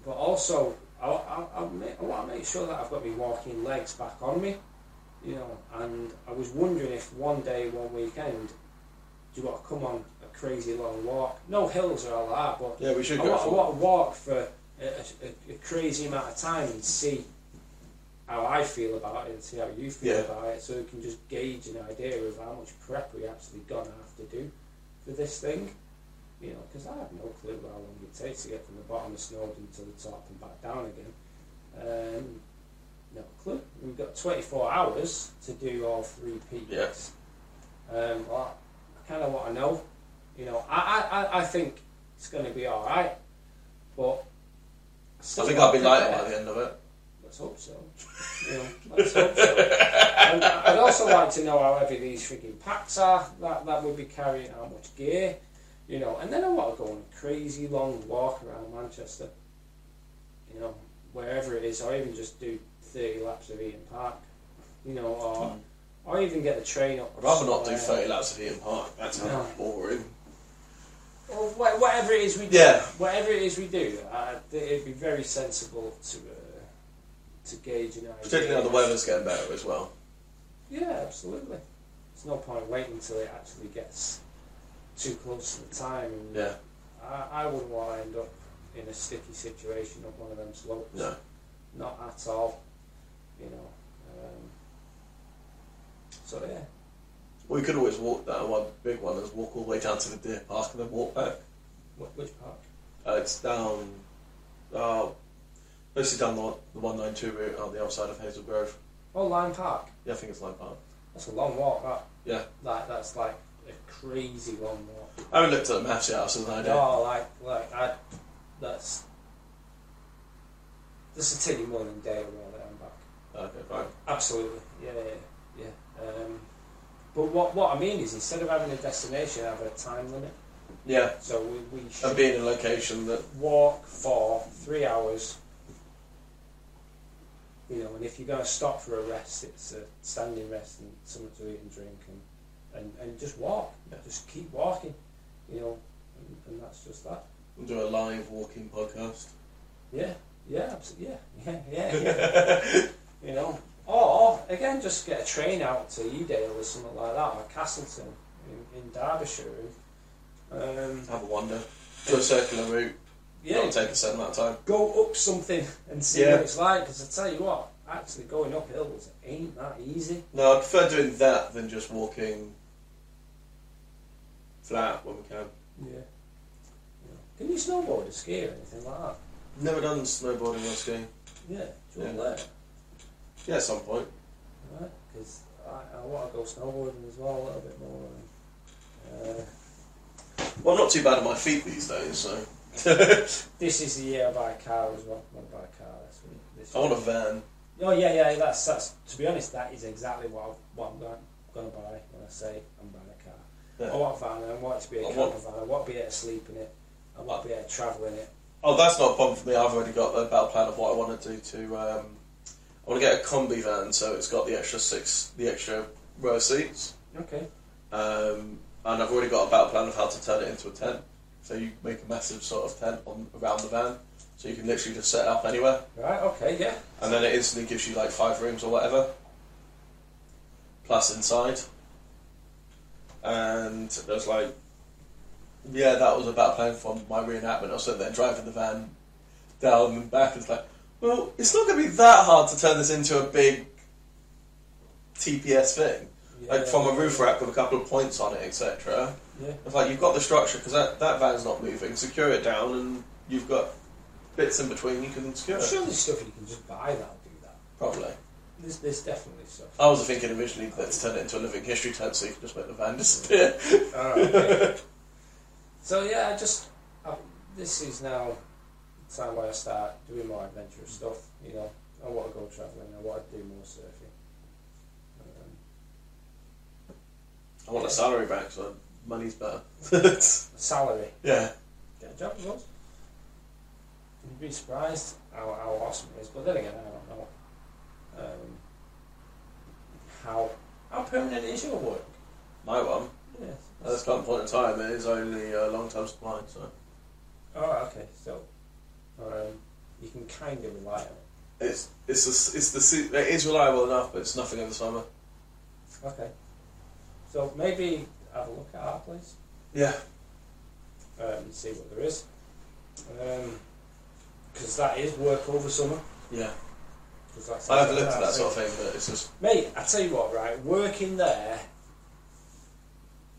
but also I, I, I, make, I want to make sure that I've got my walking legs back on me, you know. And I was wondering if one day, one weekend, do you want to come on a crazy long walk? No hills or all that, but yeah. We should I go want, I want to walk for a, a, a crazy amount of time and see how I feel about it and see how you feel Yeah. about it, so we can just gauge an idea of how much prep we actually gonna have to do for this thing. You know, because I have no clue how long it takes to get from the bottom of Snowdon to the top and back down again. Um, no clue. We've got 24 hours to do all three peaks. Um, well, I kind of want to know. You know, I, I, I- think it's going to be all right, but I think I'll be lighter prepare. by the end of it. Let's hope so. You know, let's hope so. And I'd also like to know how heavy these freaking packs are that, that we'll be carrying, how much gear, you know. And then I want to go on a crazy long walk around Manchester, you know, wherever it is, or even just do 30 laps of Heaton Park, you know, or, or even get the train up. I'd rather not do 30 laps of Heaton Park. That's No. boring. Or wha- whatever it is we do, Yeah. whatever it is we do, uh, it'd be very sensible to uh, to gauge an idea. Particularly now the weather's getting better as well. Yeah, absolutely. There's no point waiting until it actually gets too close to the time. And Yeah. I, I wouldn't want to end up in a sticky situation up one of them slopes. No. Not at all. You know. Um, so yeah. Well, We could always walk that one big one is walk all the way down to the deer park and then walk back. Which park? Uh, it's down, uh, basically down the, the 192 route on the other side of Hazel Grove. Oh, Lyme Park. Yeah, I think it's like Park. That's a long walk. That. Yeah. Like that's like a crazy long walk. I haven't looked at the maps yet, so I don't No, like like I. That's. This will take you more than a day roll it and back. Okay, fine. Absolutely, yeah, yeah, yeah. Um, but what what I mean is, instead of having a destination, have a time limit. Yeah, So we, we should and being in a location that, walk for three hours. You know, and if you're going to stop for a rest, it's a standing rest and something to eat and drink, and and, and just walk. Yeah. Just keep walking. You know, and, and that's just that. we'll do a live walking podcast. Yeah, yeah, absolutely. [LAUGHS] Yeah, yeah, yeah. [LAUGHS] yeah. you know, or again, just get a train out to Edale or something like that, or Castleton in, in Derbyshire. Um, Have a wander. Do a circular route. Yeah, It'll take a certain amount of time. go up something and see Yeah. what it's like. Because I tell you what, actually going up hills ain't that easy. No, I prefer doing that than just walking flat when we can. Yeah. Can you snowboard or ski or anything like that? Never done snowboarding or skiing. Yeah, do you want Yeah. to learn? Yeah, at some point. right? Because I, I want to go snowboarding as well a little bit more. Uh, Well, I'm not too bad at my feet these days, so. [LAUGHS] this is the year I buy a car as well. I want to buy a car this week. This I want a van. Oh yeah, yeah. That's that's. To be honest, that is exactly what I, what I'm going, going to buy when I say I'm buying a car. Yeah. I want a van. I want it to be a I camper want- van. I want to be able to sleep in it. I want to be able to travel in it. Oh, that's not a problem for me. I've already got a battle plan of what I want to do to. Um, I want to get a combi van, so it's got the extra six, the extra row seats, Okay. um, and I've already got a battle plan of how to turn it into a tent. So you make a massive sort of tent on around the van, so you can literally just set it up anywhere, Right. Okay. Yeah. and then it instantly gives you like five rooms or whatever, plus inside. And there's like, yeah, that was a battle plan from my reenactment. I was sitting there driving the van down and back. It's like, well, it's not going to be that hard to turn this into a big TPS thing, yeah like from a roof rack with a couple of points on it, etc. Yeah. It's like you've got the structure because that, that van's not moving. Secure it down, and you've got bits in between you can secure I'm sure there's stuff you can just buy that'll do that. Probably. There's, there's definitely stuff. I was thinking originally let's turn it into a living history tent so you can just make the van disappear. [LAUGHS] Alright, okay. [LAUGHS] so yeah, I just I, this is now the time where I start doing more adventurous stuff. You know, I want to go travelling. I want to do more surfing. Um, I want a salary back, so money's better. [LAUGHS] salary, yeah. get a job well. You'd be surprised how, how awesome it is. But then again, I don't know um, how how permanent is your work. My one, Yes. at this current point in time, it is only a long term supply, so Oh, okay. So um, you can kind of rely on it. it's it's the, it's the it is reliable enough, but it's nothing over the summer. Okay. So maybe have a look at our place Yeah. um, see what there is. Because that is work over summer. Yeah. that's I haven't looked at that sort of thing, but it's just Mate, I tell you what, right? Working there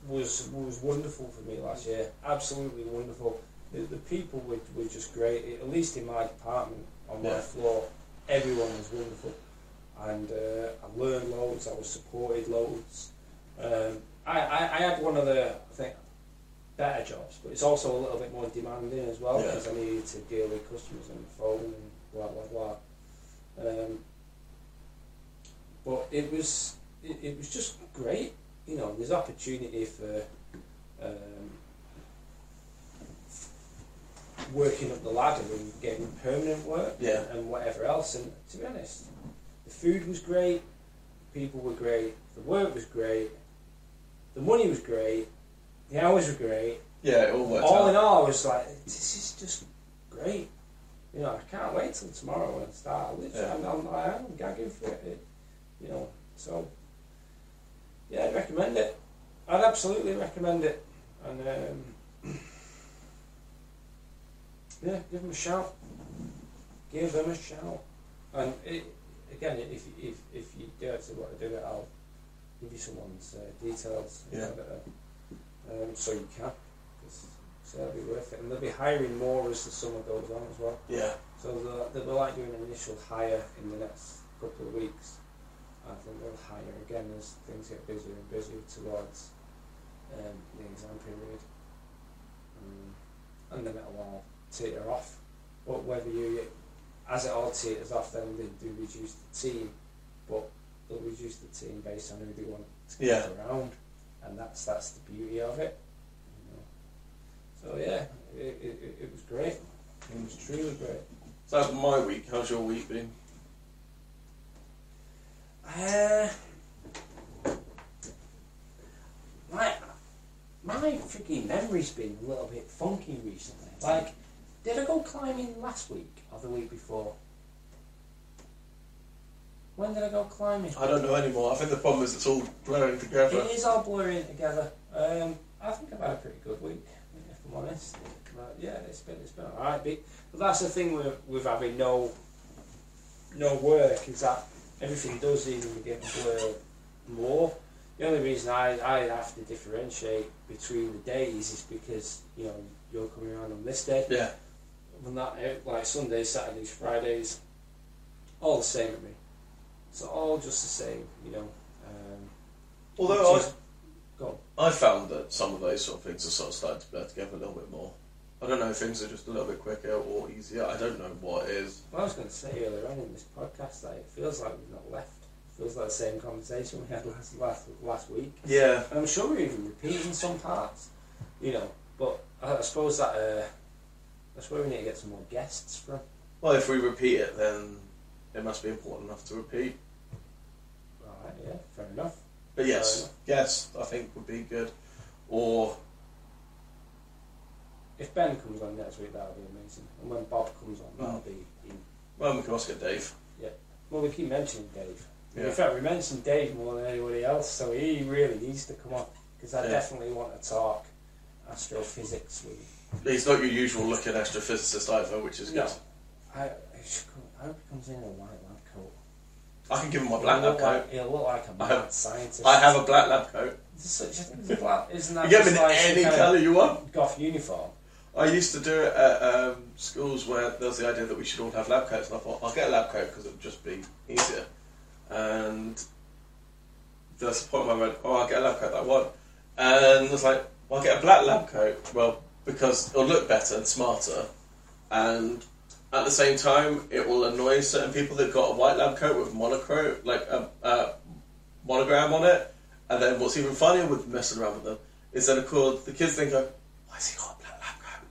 was was wonderful for me last year. Absolutely wonderful. The, the people were, were just great. At least in my department on my floor, everyone was wonderful, and uh, I learned loads. I was supported loads. Um, I, I, I had one of the I think better jobs, but it's also a little bit more demanding as well Yeah. because I needed to deal with customers on the phone and blah blah blah. Um, but it was it, it was just great. You know, there's opportunity for um, working up the ladder and getting permanent work Yeah. and whatever else. And to be honest, the food was great, people were great, the work was great, the money was great, the hours were great. yeah, it all works all out. in all, I was like, this is just great. You know, I can't wait till tomorrow and start. Literally, Yeah. I'm, I'm, I am gagging for it, it. You know, so yeah, I'd recommend it. I'd absolutely recommend it. And um, [CLEARS THROAT] yeah, give them a shout. Give them a shout. And it, again, if if if you dare to want to do it, I'll give you someone's uh, details. Yeah. uh, um, so you can. so that'll be worth it. And they'll be hiring more as the summer goes on as well. Yeah. So they'll, they'll be like doing an initial hire in the next couple of weeks. I think they'll hire again as things get busier and busier towards um, the exam period. Um, and then it'll all teeter off. But whether you, as it all teeters off, then they do reduce the team, but they'll reduce the team based on who they want to get Yeah. around, and that's that's the beauty of it. You know. So yeah, it, it, it- it was great. It was truly great. So that's my week. How's your week been? Uh, my my freaking memory's been a little bit funky recently. Like, did I go climbing last week or the week before? When did I go climbing? I don't know anymore. I think the problem is it's all blurring together. It is all blurring together. Um, I think I've had a pretty good week, if I'm honest. But yeah, it's been it's been alright. But but that's the thing with with having no no work is that everything does even get blurred more. The only reason I, I have to differentiate between the days is because you know you're coming around on this day. Yeah. When that like Sundays, Saturdays, Fridays, all the same at me. It's all just the same, you know. Um, Although I, go I found that some of those sort of things are sort of starting to blur together a little bit more. I don't know if things are just a little bit quicker or easier. I don't know what is. Well, I was going to say earlier on in this podcast that it feels like we've not left. It feels like the same conversation we had last last, last week. Yeah. And I'm sure we're even repeating some parts, you know. But I, I suppose that uh, that's where we need to get some more guests from. Well, if we repeat it, then it must be important enough to repeat. Right? Yeah, fair enough. But yes, enough. yes, I think would be good. Or If Ben comes on next week, that would be amazing. And when Bob comes on, that'll be. In. well, we can also get Dave. Yeah. Well, we keep mentioning Dave. Yeah. In fact, we mentioned Dave more than anybody else, so he really needs to come on because I Yeah. definitely want to talk astrophysics with him. He's not your usual looking astrophysicist either, which is No. good. I, I, should come, I hope he comes in in a white lab coat. I can give him my black lab coat. Like, he'll look like a I mad have- scientist. I have a black lab coat. Is such a thing as black, isn't that You get just them in like some any kind colour you want. goth uniform? I used to do it at um, schools where there was the idea that we should all have lab coats, and I thought I'll get a lab coat because it would just be easier. And there's a point where I went, "Oh, I'll get a lab coat that I want," and I was like, "Well, I'll get a black lab coat." Well, because it'll look better and smarter, and at the same time, it will annoy certain people that got a white lab coat with monochrome, like a, a monogram on it. And then what's even funnier with messing around with them is then, of course, the kids then go, "Why has he got a black lab coat?"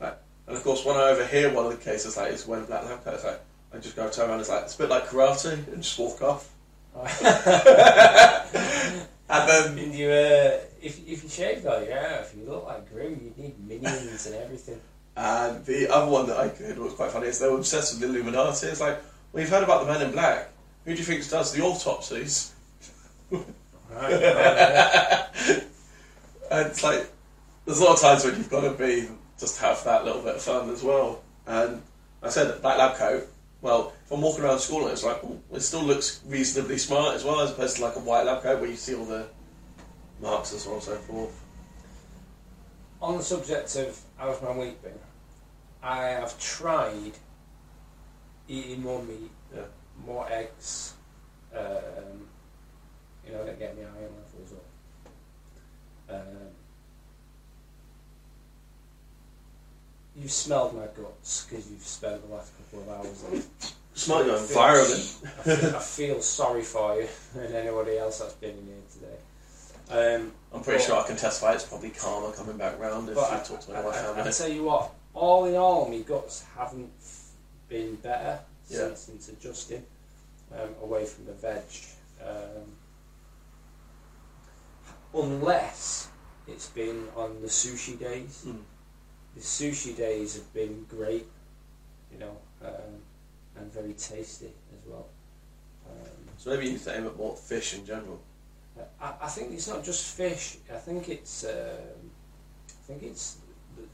Like, and of course, when I overhear one of the cases like it's wearing a black lab coat, it's like I just go turn around. It's like it's a bit like karate and just walk off. [LAUGHS] And then And you, uh, if, if you shave all your hair, if you look like Gru, you'd need minions and everything. And the other one that I heard was quite funny is they were obsessed with the Illuminati. It's like, well, you've heard about the Men in Black. Who do you think does the autopsies? Right, [LAUGHS] right, yeah. And it's like, there's a lot of times when you've got to be, just have that little bit of fun as well. And I said, black lab coat, well, if I'm walking around school and it's like, oh, it still looks reasonably smart as well, as opposed to like a white lab coat where you see all the marks and so on and so forth. On the subject of how's my week been, I have tried eating more meat, Yeah. more eggs, um, you know, to get my iron levels up. Um, you've smelled my guts because you've spent the last couple of hours on it. Smart your environment. I feel, I feel sorry for you [LAUGHS] and anybody else that's been in here. Um, I'm pretty But- sure I can testify it's probably karma coming back round if you I, talk to I, my I, family. I tell you what, all in all, my guts haven't been better Yeah. since, since adjusting um, away from the veg. Um, unless it's been on the sushi days. Mm. The sushi days have been great, you know, um, and very tasty as well. Um, So maybe you need to aim at more fish in general. I, I think it's not just fish. I think it's um, I think it's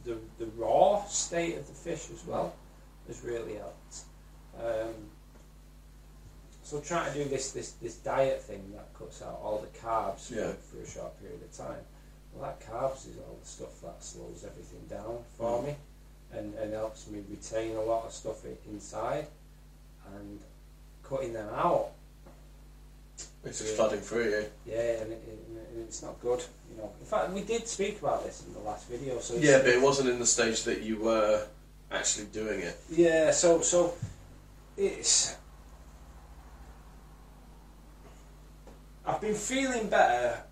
the, the the raw state of the fish as well has really helped. Um, so trying to do this, this this diet thing that cuts out all the carbs Yeah. for, for a short period of time. Well, that carbs is all the stuff that slows everything down for Mm. me, and and helps me retain a lot of stuff inside, and cutting them out It's just flooding through you. yeah, and, it, and it's not good. You know, in fact, we did speak about this in the last video. So Yeah, but it wasn't in the stage that you were actually doing it. yeah, so so it's. I've been feeling better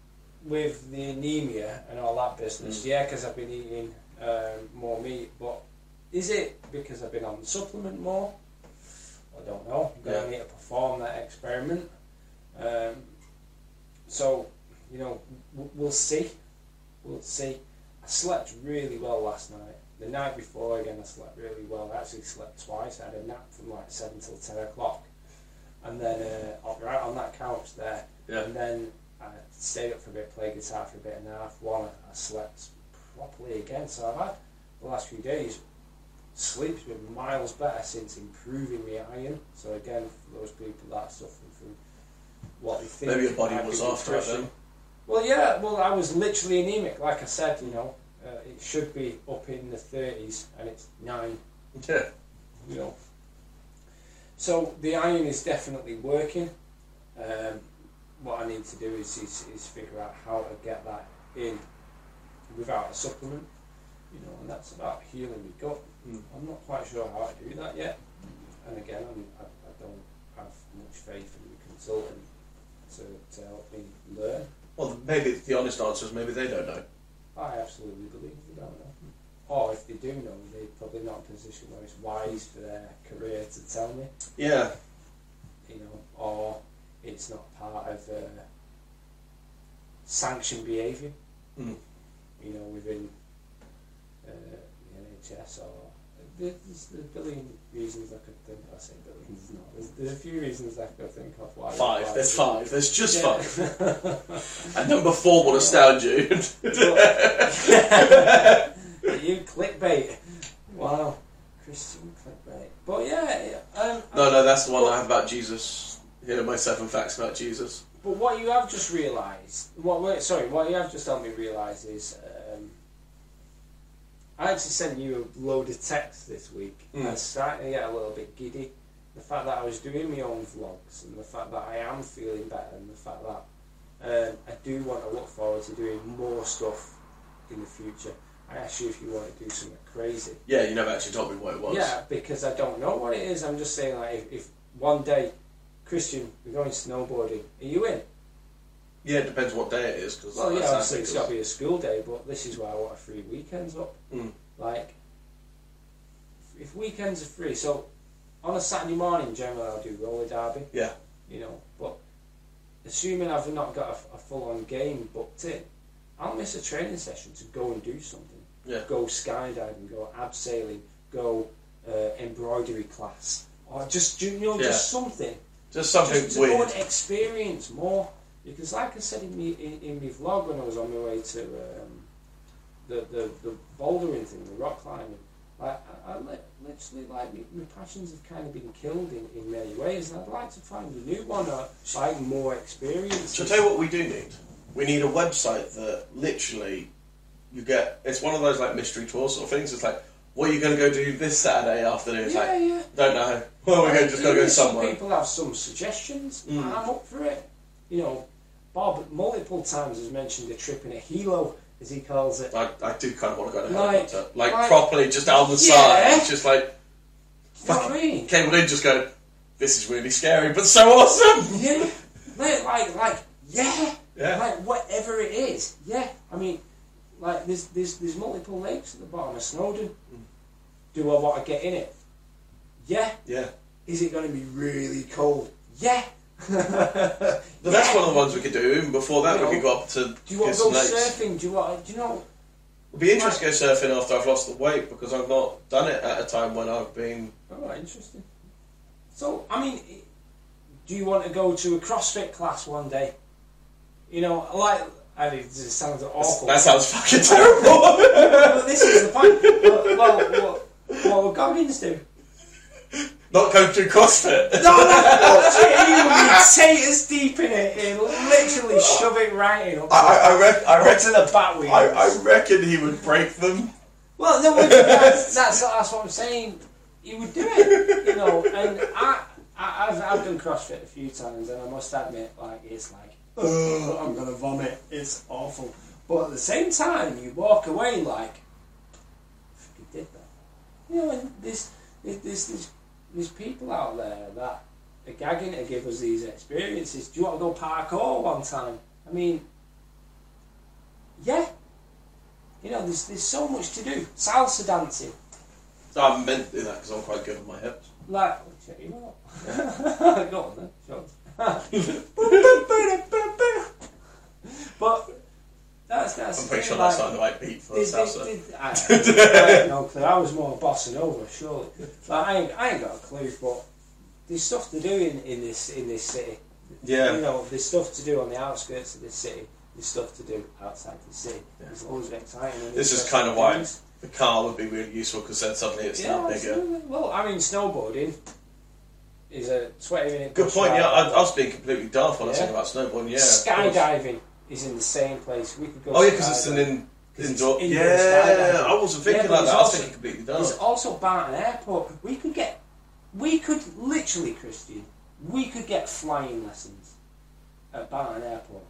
with the anemia and all that business. Mm. Yeah, because I've been eating um, more meat. But is it because I've been on the supplement more? I don't know. I'm going to need to perform that experiment. Um, so, you know, we'll see. We'll see. I slept really well last night. The night before, again, I slept really well. I actually slept twice. I had a nap from like 7 till 10 o'clock. And then, uh, right on that couch there. Yeah. And then I stayed up for a bit, played guitar for a bit, and then after one, I slept properly again. So I've had the last few days, sleep's been miles better since improving my iron. So again, for those people that are suffering from what they think Maybe your body was after it then. Well, yeah, well, I was literally anemic. Like I said, you know, uh, it should be up in the 30s, and it's 9, [LAUGHS] Yeah. you know. so the iron is definitely working. Um, what I need to do is, is is figure out how to get that in without a supplement. You know, and that's about healing my gut. Mm. I'm not quite sure how to do that yet. And again, I'm, I, I don't have much faith in the consultant to, to help me learn. Well, maybe the honest answer is maybe they don't know. I absolutely believe they don't know. Or if they do know, they're probably not in a position where it's wise for their career to tell me, Yeah. you know, or it's not part of uh, sanctioned behaviour, Mm. you know, within uh, the NHS or. There's, there's a billion reasons I could think. I say billions, no. There's, there's a few reasons I could think of why. Five. There's five. There's just Yeah. five. [LAUGHS] And number four will astound you. [LAUGHS] you clickbait. Wow, Christian clickbait. But yeah, um, no, no, that's the one I have about Jesus. Here are my seven facts about Jesus. But what you have just realised, what wait, sorry, what you have just helped me realise is, um, I actually sent you a load of text this week. Mm. I was starting to get a little bit giddy. The fact that I was doing my own vlogs, and the fact that I am feeling better, and the fact that um, I do want to look forward to doing more stuff in the future. I asked you if you want to do something crazy. Yeah, you never actually told me what it was. Yeah, because I don't know what it is. I'm just saying, like, if, if one day, Christian, we're going snowboarding, are you in? Yeah, it depends what day it is. Cause Well, yeah, obviously it's it got to be a school day, but this is why I want a free weekends up. Mm. Like, if weekends are free, so on a Saturday morning, generally I'll do roller derby. Yeah. You know, but assuming I've not got a, a full on game booked in, I'll miss a training session to go and do something. Yeah. Go skydiving, go abseiling, go uh, embroidery class, or just you know, Yeah. just something Just something just to go and experience more. Because, like I said in me in, in my vlog when I was on my way to um, the, the the bouldering thing, the rock climbing, like I, I li- literally like my, my passions have kind of been killed in, in many ways, and I'd like to find a new one, or like more experience. So tell you what we do need. We need a website that literally you get. It's one of those like mystery tour sort of things. It's like, what are you going to go do this Saturday afternoon? It's yeah, like, yeah. don't know. Well, we're going to just to go somewhere. people have some suggestions. Mm. I'm up for it. You know, Bob multiple times has mentioned a trip in a helo, as he calls it. I, I do kind of want to go to Like- helicopter, uh, like, like- properly, just down the Yeah. side. Just like what I mean? cabled in, just going. This is really scary, but so awesome. Yeah, like, like, like, yeah, Yeah. like whatever it is, yeah. I mean, like, there's there's there's multiple lakes at the bottom of Snowdon. Mm. Do I want to get in it? Yeah. Yeah. Is it going to be really cold? Yeah. [LAUGHS] But that's one of the ones we could do. Even before that, You we could go up to Do you want to go Lakes. surfing? Do you want? Do you know? It'd be interesting to go surfing after I've lost the weight because I've not done it at a time when I've been. Oh, interesting. So, I mean, do you want to go to a CrossFit class one day? You know, like, I mean, this sounds awful. That sounds fucking [LAUGHS] terrible. but this is the point. Well, well, what, what would Goggins do? Not go through CrossFit. [LAUGHS] No, no, no, [LAUGHS] he would be taters deep in it. He'd literally oh. shove it right in. Up I, I, I, rec- I reckon. the bat wheels. I, I reckon he would break them. Well, no, that's, [LAUGHS] that's, that's what I'm saying. He would do it, you know. And I, I, I've, I've done CrossFit a few times, and I must admit, like, it's like, oh, I'm gonna vomit. It's awful. But at the same time, you walk away like, fucking did that. You know, and there's, there's, there's, there's people out there that are gagging to give us these experiences. Do you want to go parkour one time? I mean, yeah. You know, there's, there's so much to do. Salsa dancing. I meant to do that because I'm quite good with my hips. Like, oh, check you out. Go on then, [LAUGHS] but that's that's. I'm pretty sure like, that's not the right beat for there's- salsa. there's- there's- I, [LAUGHS] I no clue. I was more bossa nova, surely. Like, I, ain't, I ain't got a clue, but there's stuff to do in, in this in this city. Yeah. You know, there's stuff to do on the outskirts of this city. There's stuff to do outside the city. Yeah. There's loads of exciting. This is kind of why things. the car would be really useful because then suddenly it's now bigger. Well, I mean, snowboarding is a 20 minute Good point. Yeah, I, I was being completely daft when I was thinking about snowboarding. Yeah. Skydiving is in the same place. We could go. Oh yeah, because it's an in, 'Cause it's indoor. indoor Yeah. I wasn't thinking Yeah, like there's that. I was also- thinking completely There's daft. also Barton Airport. We could get we could literally, Christian, we could get flying lessons at Barton Airport.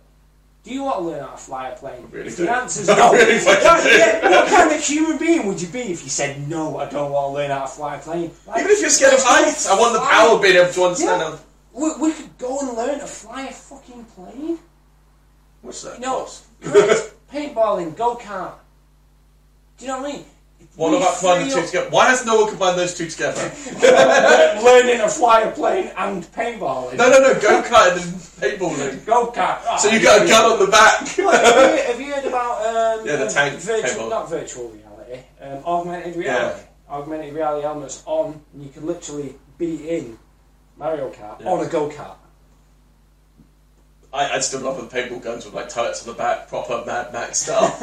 Do you want to learn how to fly a plane? really if the answer's [LAUGHS] I no, really what, yeah, what kind of human being would you be if you said no? I don't want to learn how to fly a plane. Like, Even if you're scared of heights, I want the power of being able to understand Yeah. how. We, we could go and learn to fly a fucking plane. What's that? No, cost? [LAUGHS] correct. paintballing, go kart. Do you know what I mean? What We about combining the two together? Why has no one combined those two together? [LAUGHS] learning to fly a plane and paintballing? no, no, no. Go karting and paintballing. [LAUGHS] Go kart. Oh, So you got a gun on the back. have, you, have you heard about um, Yeah, the tank virtual, paintball. not virtual reality, um, augmented reality? Augmented reality helmets on, and you can literally be in Mario Kart Yeah. on a go kart. I, I'd still love the paintball guns with like turrets on the back, proper Mad Max style. [LAUGHS]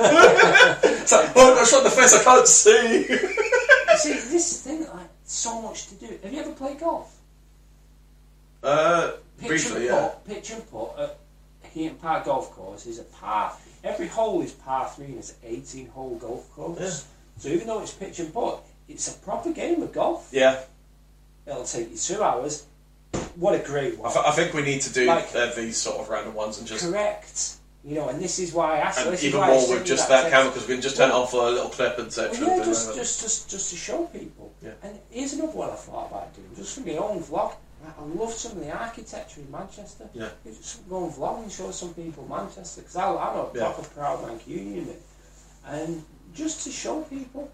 it's like, oh, I shot in the face, I can't see. See, this is the thing, like, so much to do. Have you ever played golf? Uh, Pitch briefly, and yeah. putt, pitch and putt at Heaton Park Golf Course is a par. Every hole is par three and it's an 18 hole golf course. Yeah. So even though it's pitch and putt, it's a proper game of golf. Yeah, It'll take you two hours. What a great I, one. th- I think we need to do Like- uh, these sort of random ones and just. Correct. You know, and this is why I asked. And this even more with just that text. camera because we can just turn it on for a little clip and say. Well, yeah, just, just, just, just to show people. Yeah. And here's another one I thought about doing, just for my own vlog. Like, I love some of the architecture in Manchester. Yeah. You just go and vlog and show some people Manchester, because I'm a Yeah. proper proud Mancunian. And just to show people,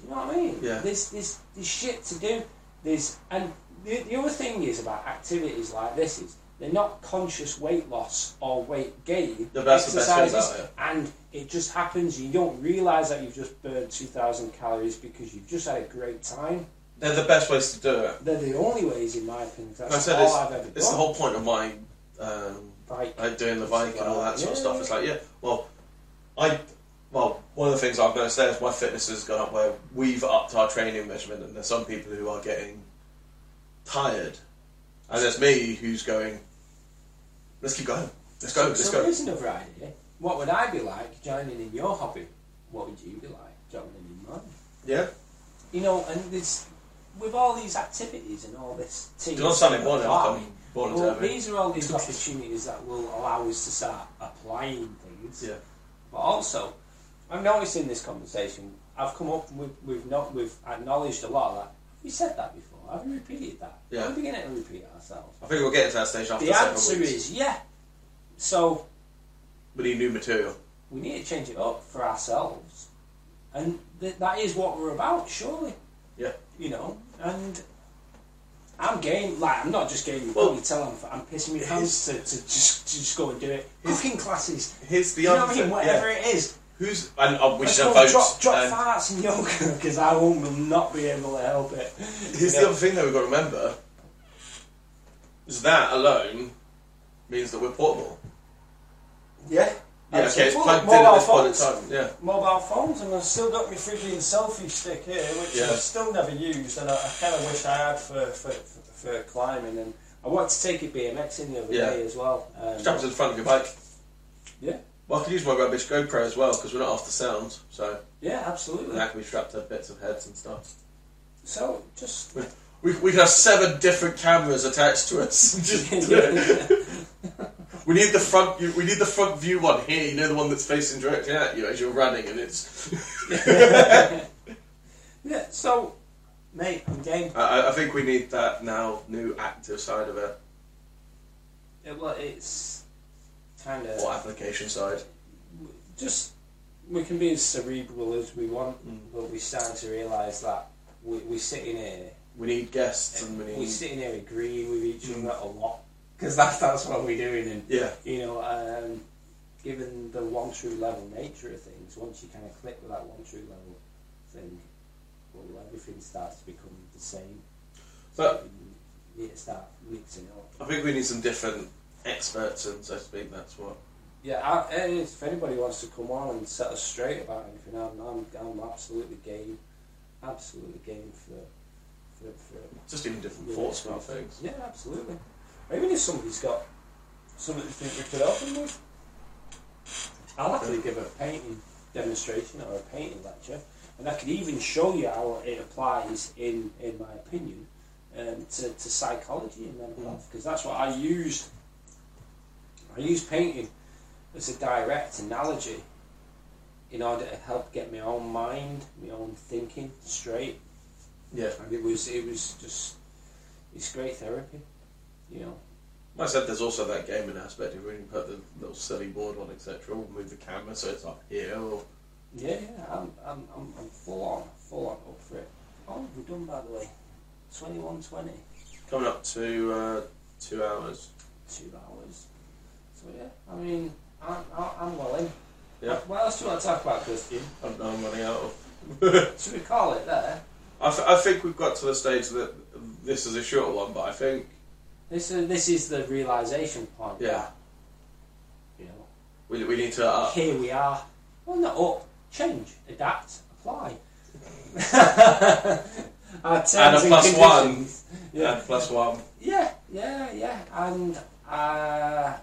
you know what I mean? Yeah. There's, there's, there's shit to do. There's, and the, the other thing is about activities like this is they're not conscious weight loss or weight gain Yeah, that's the best exercises, about it. and it just happens. You don't realise that you've just burned two thousand calories because you've just had a great time. They're the best ways to do it. They're the only ways, in my opinion. 'cause I That's said all it's, I've ever it's the whole point of my um, Like, like doing the bike and all that sort of stuff. It's like, yeah, well, I, well, one of the things I've say is my fitness has gone up where we've upped our training measurement, and there's some people who are getting tired, and there's me who's going, let's keep going, let's go, so, let's so go. here's another idea. What would I be like joining in your hobby? What would you be like joining in mine? Yeah, You know, and there's with all these activities and all this. do not sound like one Well, I'm born well, these are all these opportunities that will allow us to start applying things. Yeah, But also, I've noticed in this conversation, I've come up with, we've not, we've acknowledged a lot of that. Have we said that before? Have we repeated that? Yeah. We're beginning to repeat ourselves. I think we'll get to that stage after The answer weeks. is yeah. So we need new material. we need to change it up for ourselves, and th- that is what we're about, surely. Yeah. You know, and I'm game. Like I'm not just game. You Well, probably tell I'm, I'm pissing my pants to, to just to just go and do it. Cooking classes. Here's the answer. you know other what I mean? Whatever yeah. it is. Who's and uh, we should have drop, drop and farts in yoga because I won't, will not be able to help it. [LAUGHS] Here's the other thing that we've got to remember: is that alone means that we're portable. Yeah. Yeah, okay, it's plugged in at Mobile this point in phones. time. Yeah, Mobile phones, and I've still got my freaking selfie stick here, which Yeah. I've still never used, and I, I kind of wish I had for, for, for, for climbing. And I wanted to take it BMXing the other Yeah. day as well. Um, strap it to the front of your bike. Yeah. Well, I could use my rubbish GoPro as well because we're not after sound, so yeah, absolutely. that can be strapped to bits of heads and stuff. So just We, we have seven different cameras attached to us. [LAUGHS] Just- [LAUGHS] we need the front. We need the front view one here. You know the one that's facing directly at you as you're running, and it's. [LAUGHS] yeah. So, mate, I'm game. I, I think we need that now new active side of it, Yeah, well, it's kind of or application side. just we can be as cerebral as we want, Mm. but we're starting to realise that we, we're sitting here, We need guests, and we we're need. sitting here agreeing with each Mm. other a lot because that's that's what we're doing, and Yeah, you know, um, given the one true level nature of things, once you kind of click with that one true level thing, well, everything starts to become the same. But- you need to start mixing it up. I think we need some different experts, and so to speak. That's what. Yeah, I, if anybody wants to come on and set us straight about anything, I'm, I'm, I'm absolutely game, absolutely game for, for, for Just even different yeah, thoughts about things. Yeah, absolutely. Or even if somebody's got something you think we could help them with, I'll actually give a painting demonstration or a painting lecture, and I could even show you how it applies in, in my opinion, um, to, to psychology and mental health because that's what I used. I used painting as a direct analogy in order to help get my own mind, my own thinking straight. Yeah. And it was it was just it's great therapy, you know. Like I said, there's also that gaming aspect of when you put the little silly board on, etc. We'll move the camera so it's up here. Or Yeah, yeah, I'm, I'm, I'm, I'm full on, full on up for it. Oh, we're done by the way. 21.20, coming up to uh, two hours. two hours. Yeah, I mean, I'm, I'm I'm well in. Yeah. What else do you want to talk about, Christian? I'm, I'm running out of. [LAUGHS] Should we call it there? I, th- I think we've got to the stage that this is a shorter one, but I think This is, this is the realization point. Yeah. You know, we, we need to up. here we are. Well, not up, change, adapt, apply. [LAUGHS] Our terms And a plus one. conditions. Yeah. And plus one. Yeah, yeah, yeah, and uh,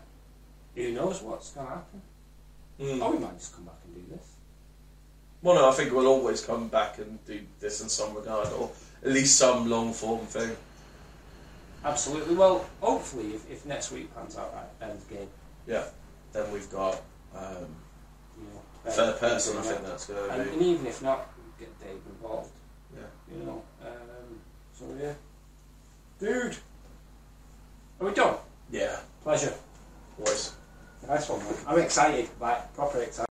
who knows what's going to happen? Mm. Oh, we might just come back and do this. Well, no, I think we'll always come back and do this in some regard, or at least some long form thing. Absolutely. Well, hopefully, if, if next week pans out right, end game, Yeah. Then we've got um, you know, third person. I think that's going to be. and even if not, get Dave involved. Yeah. You know. Um, so yeah, dude, are we done? Yeah. Pleasure. Always. One. I'm excited. Like proper excited.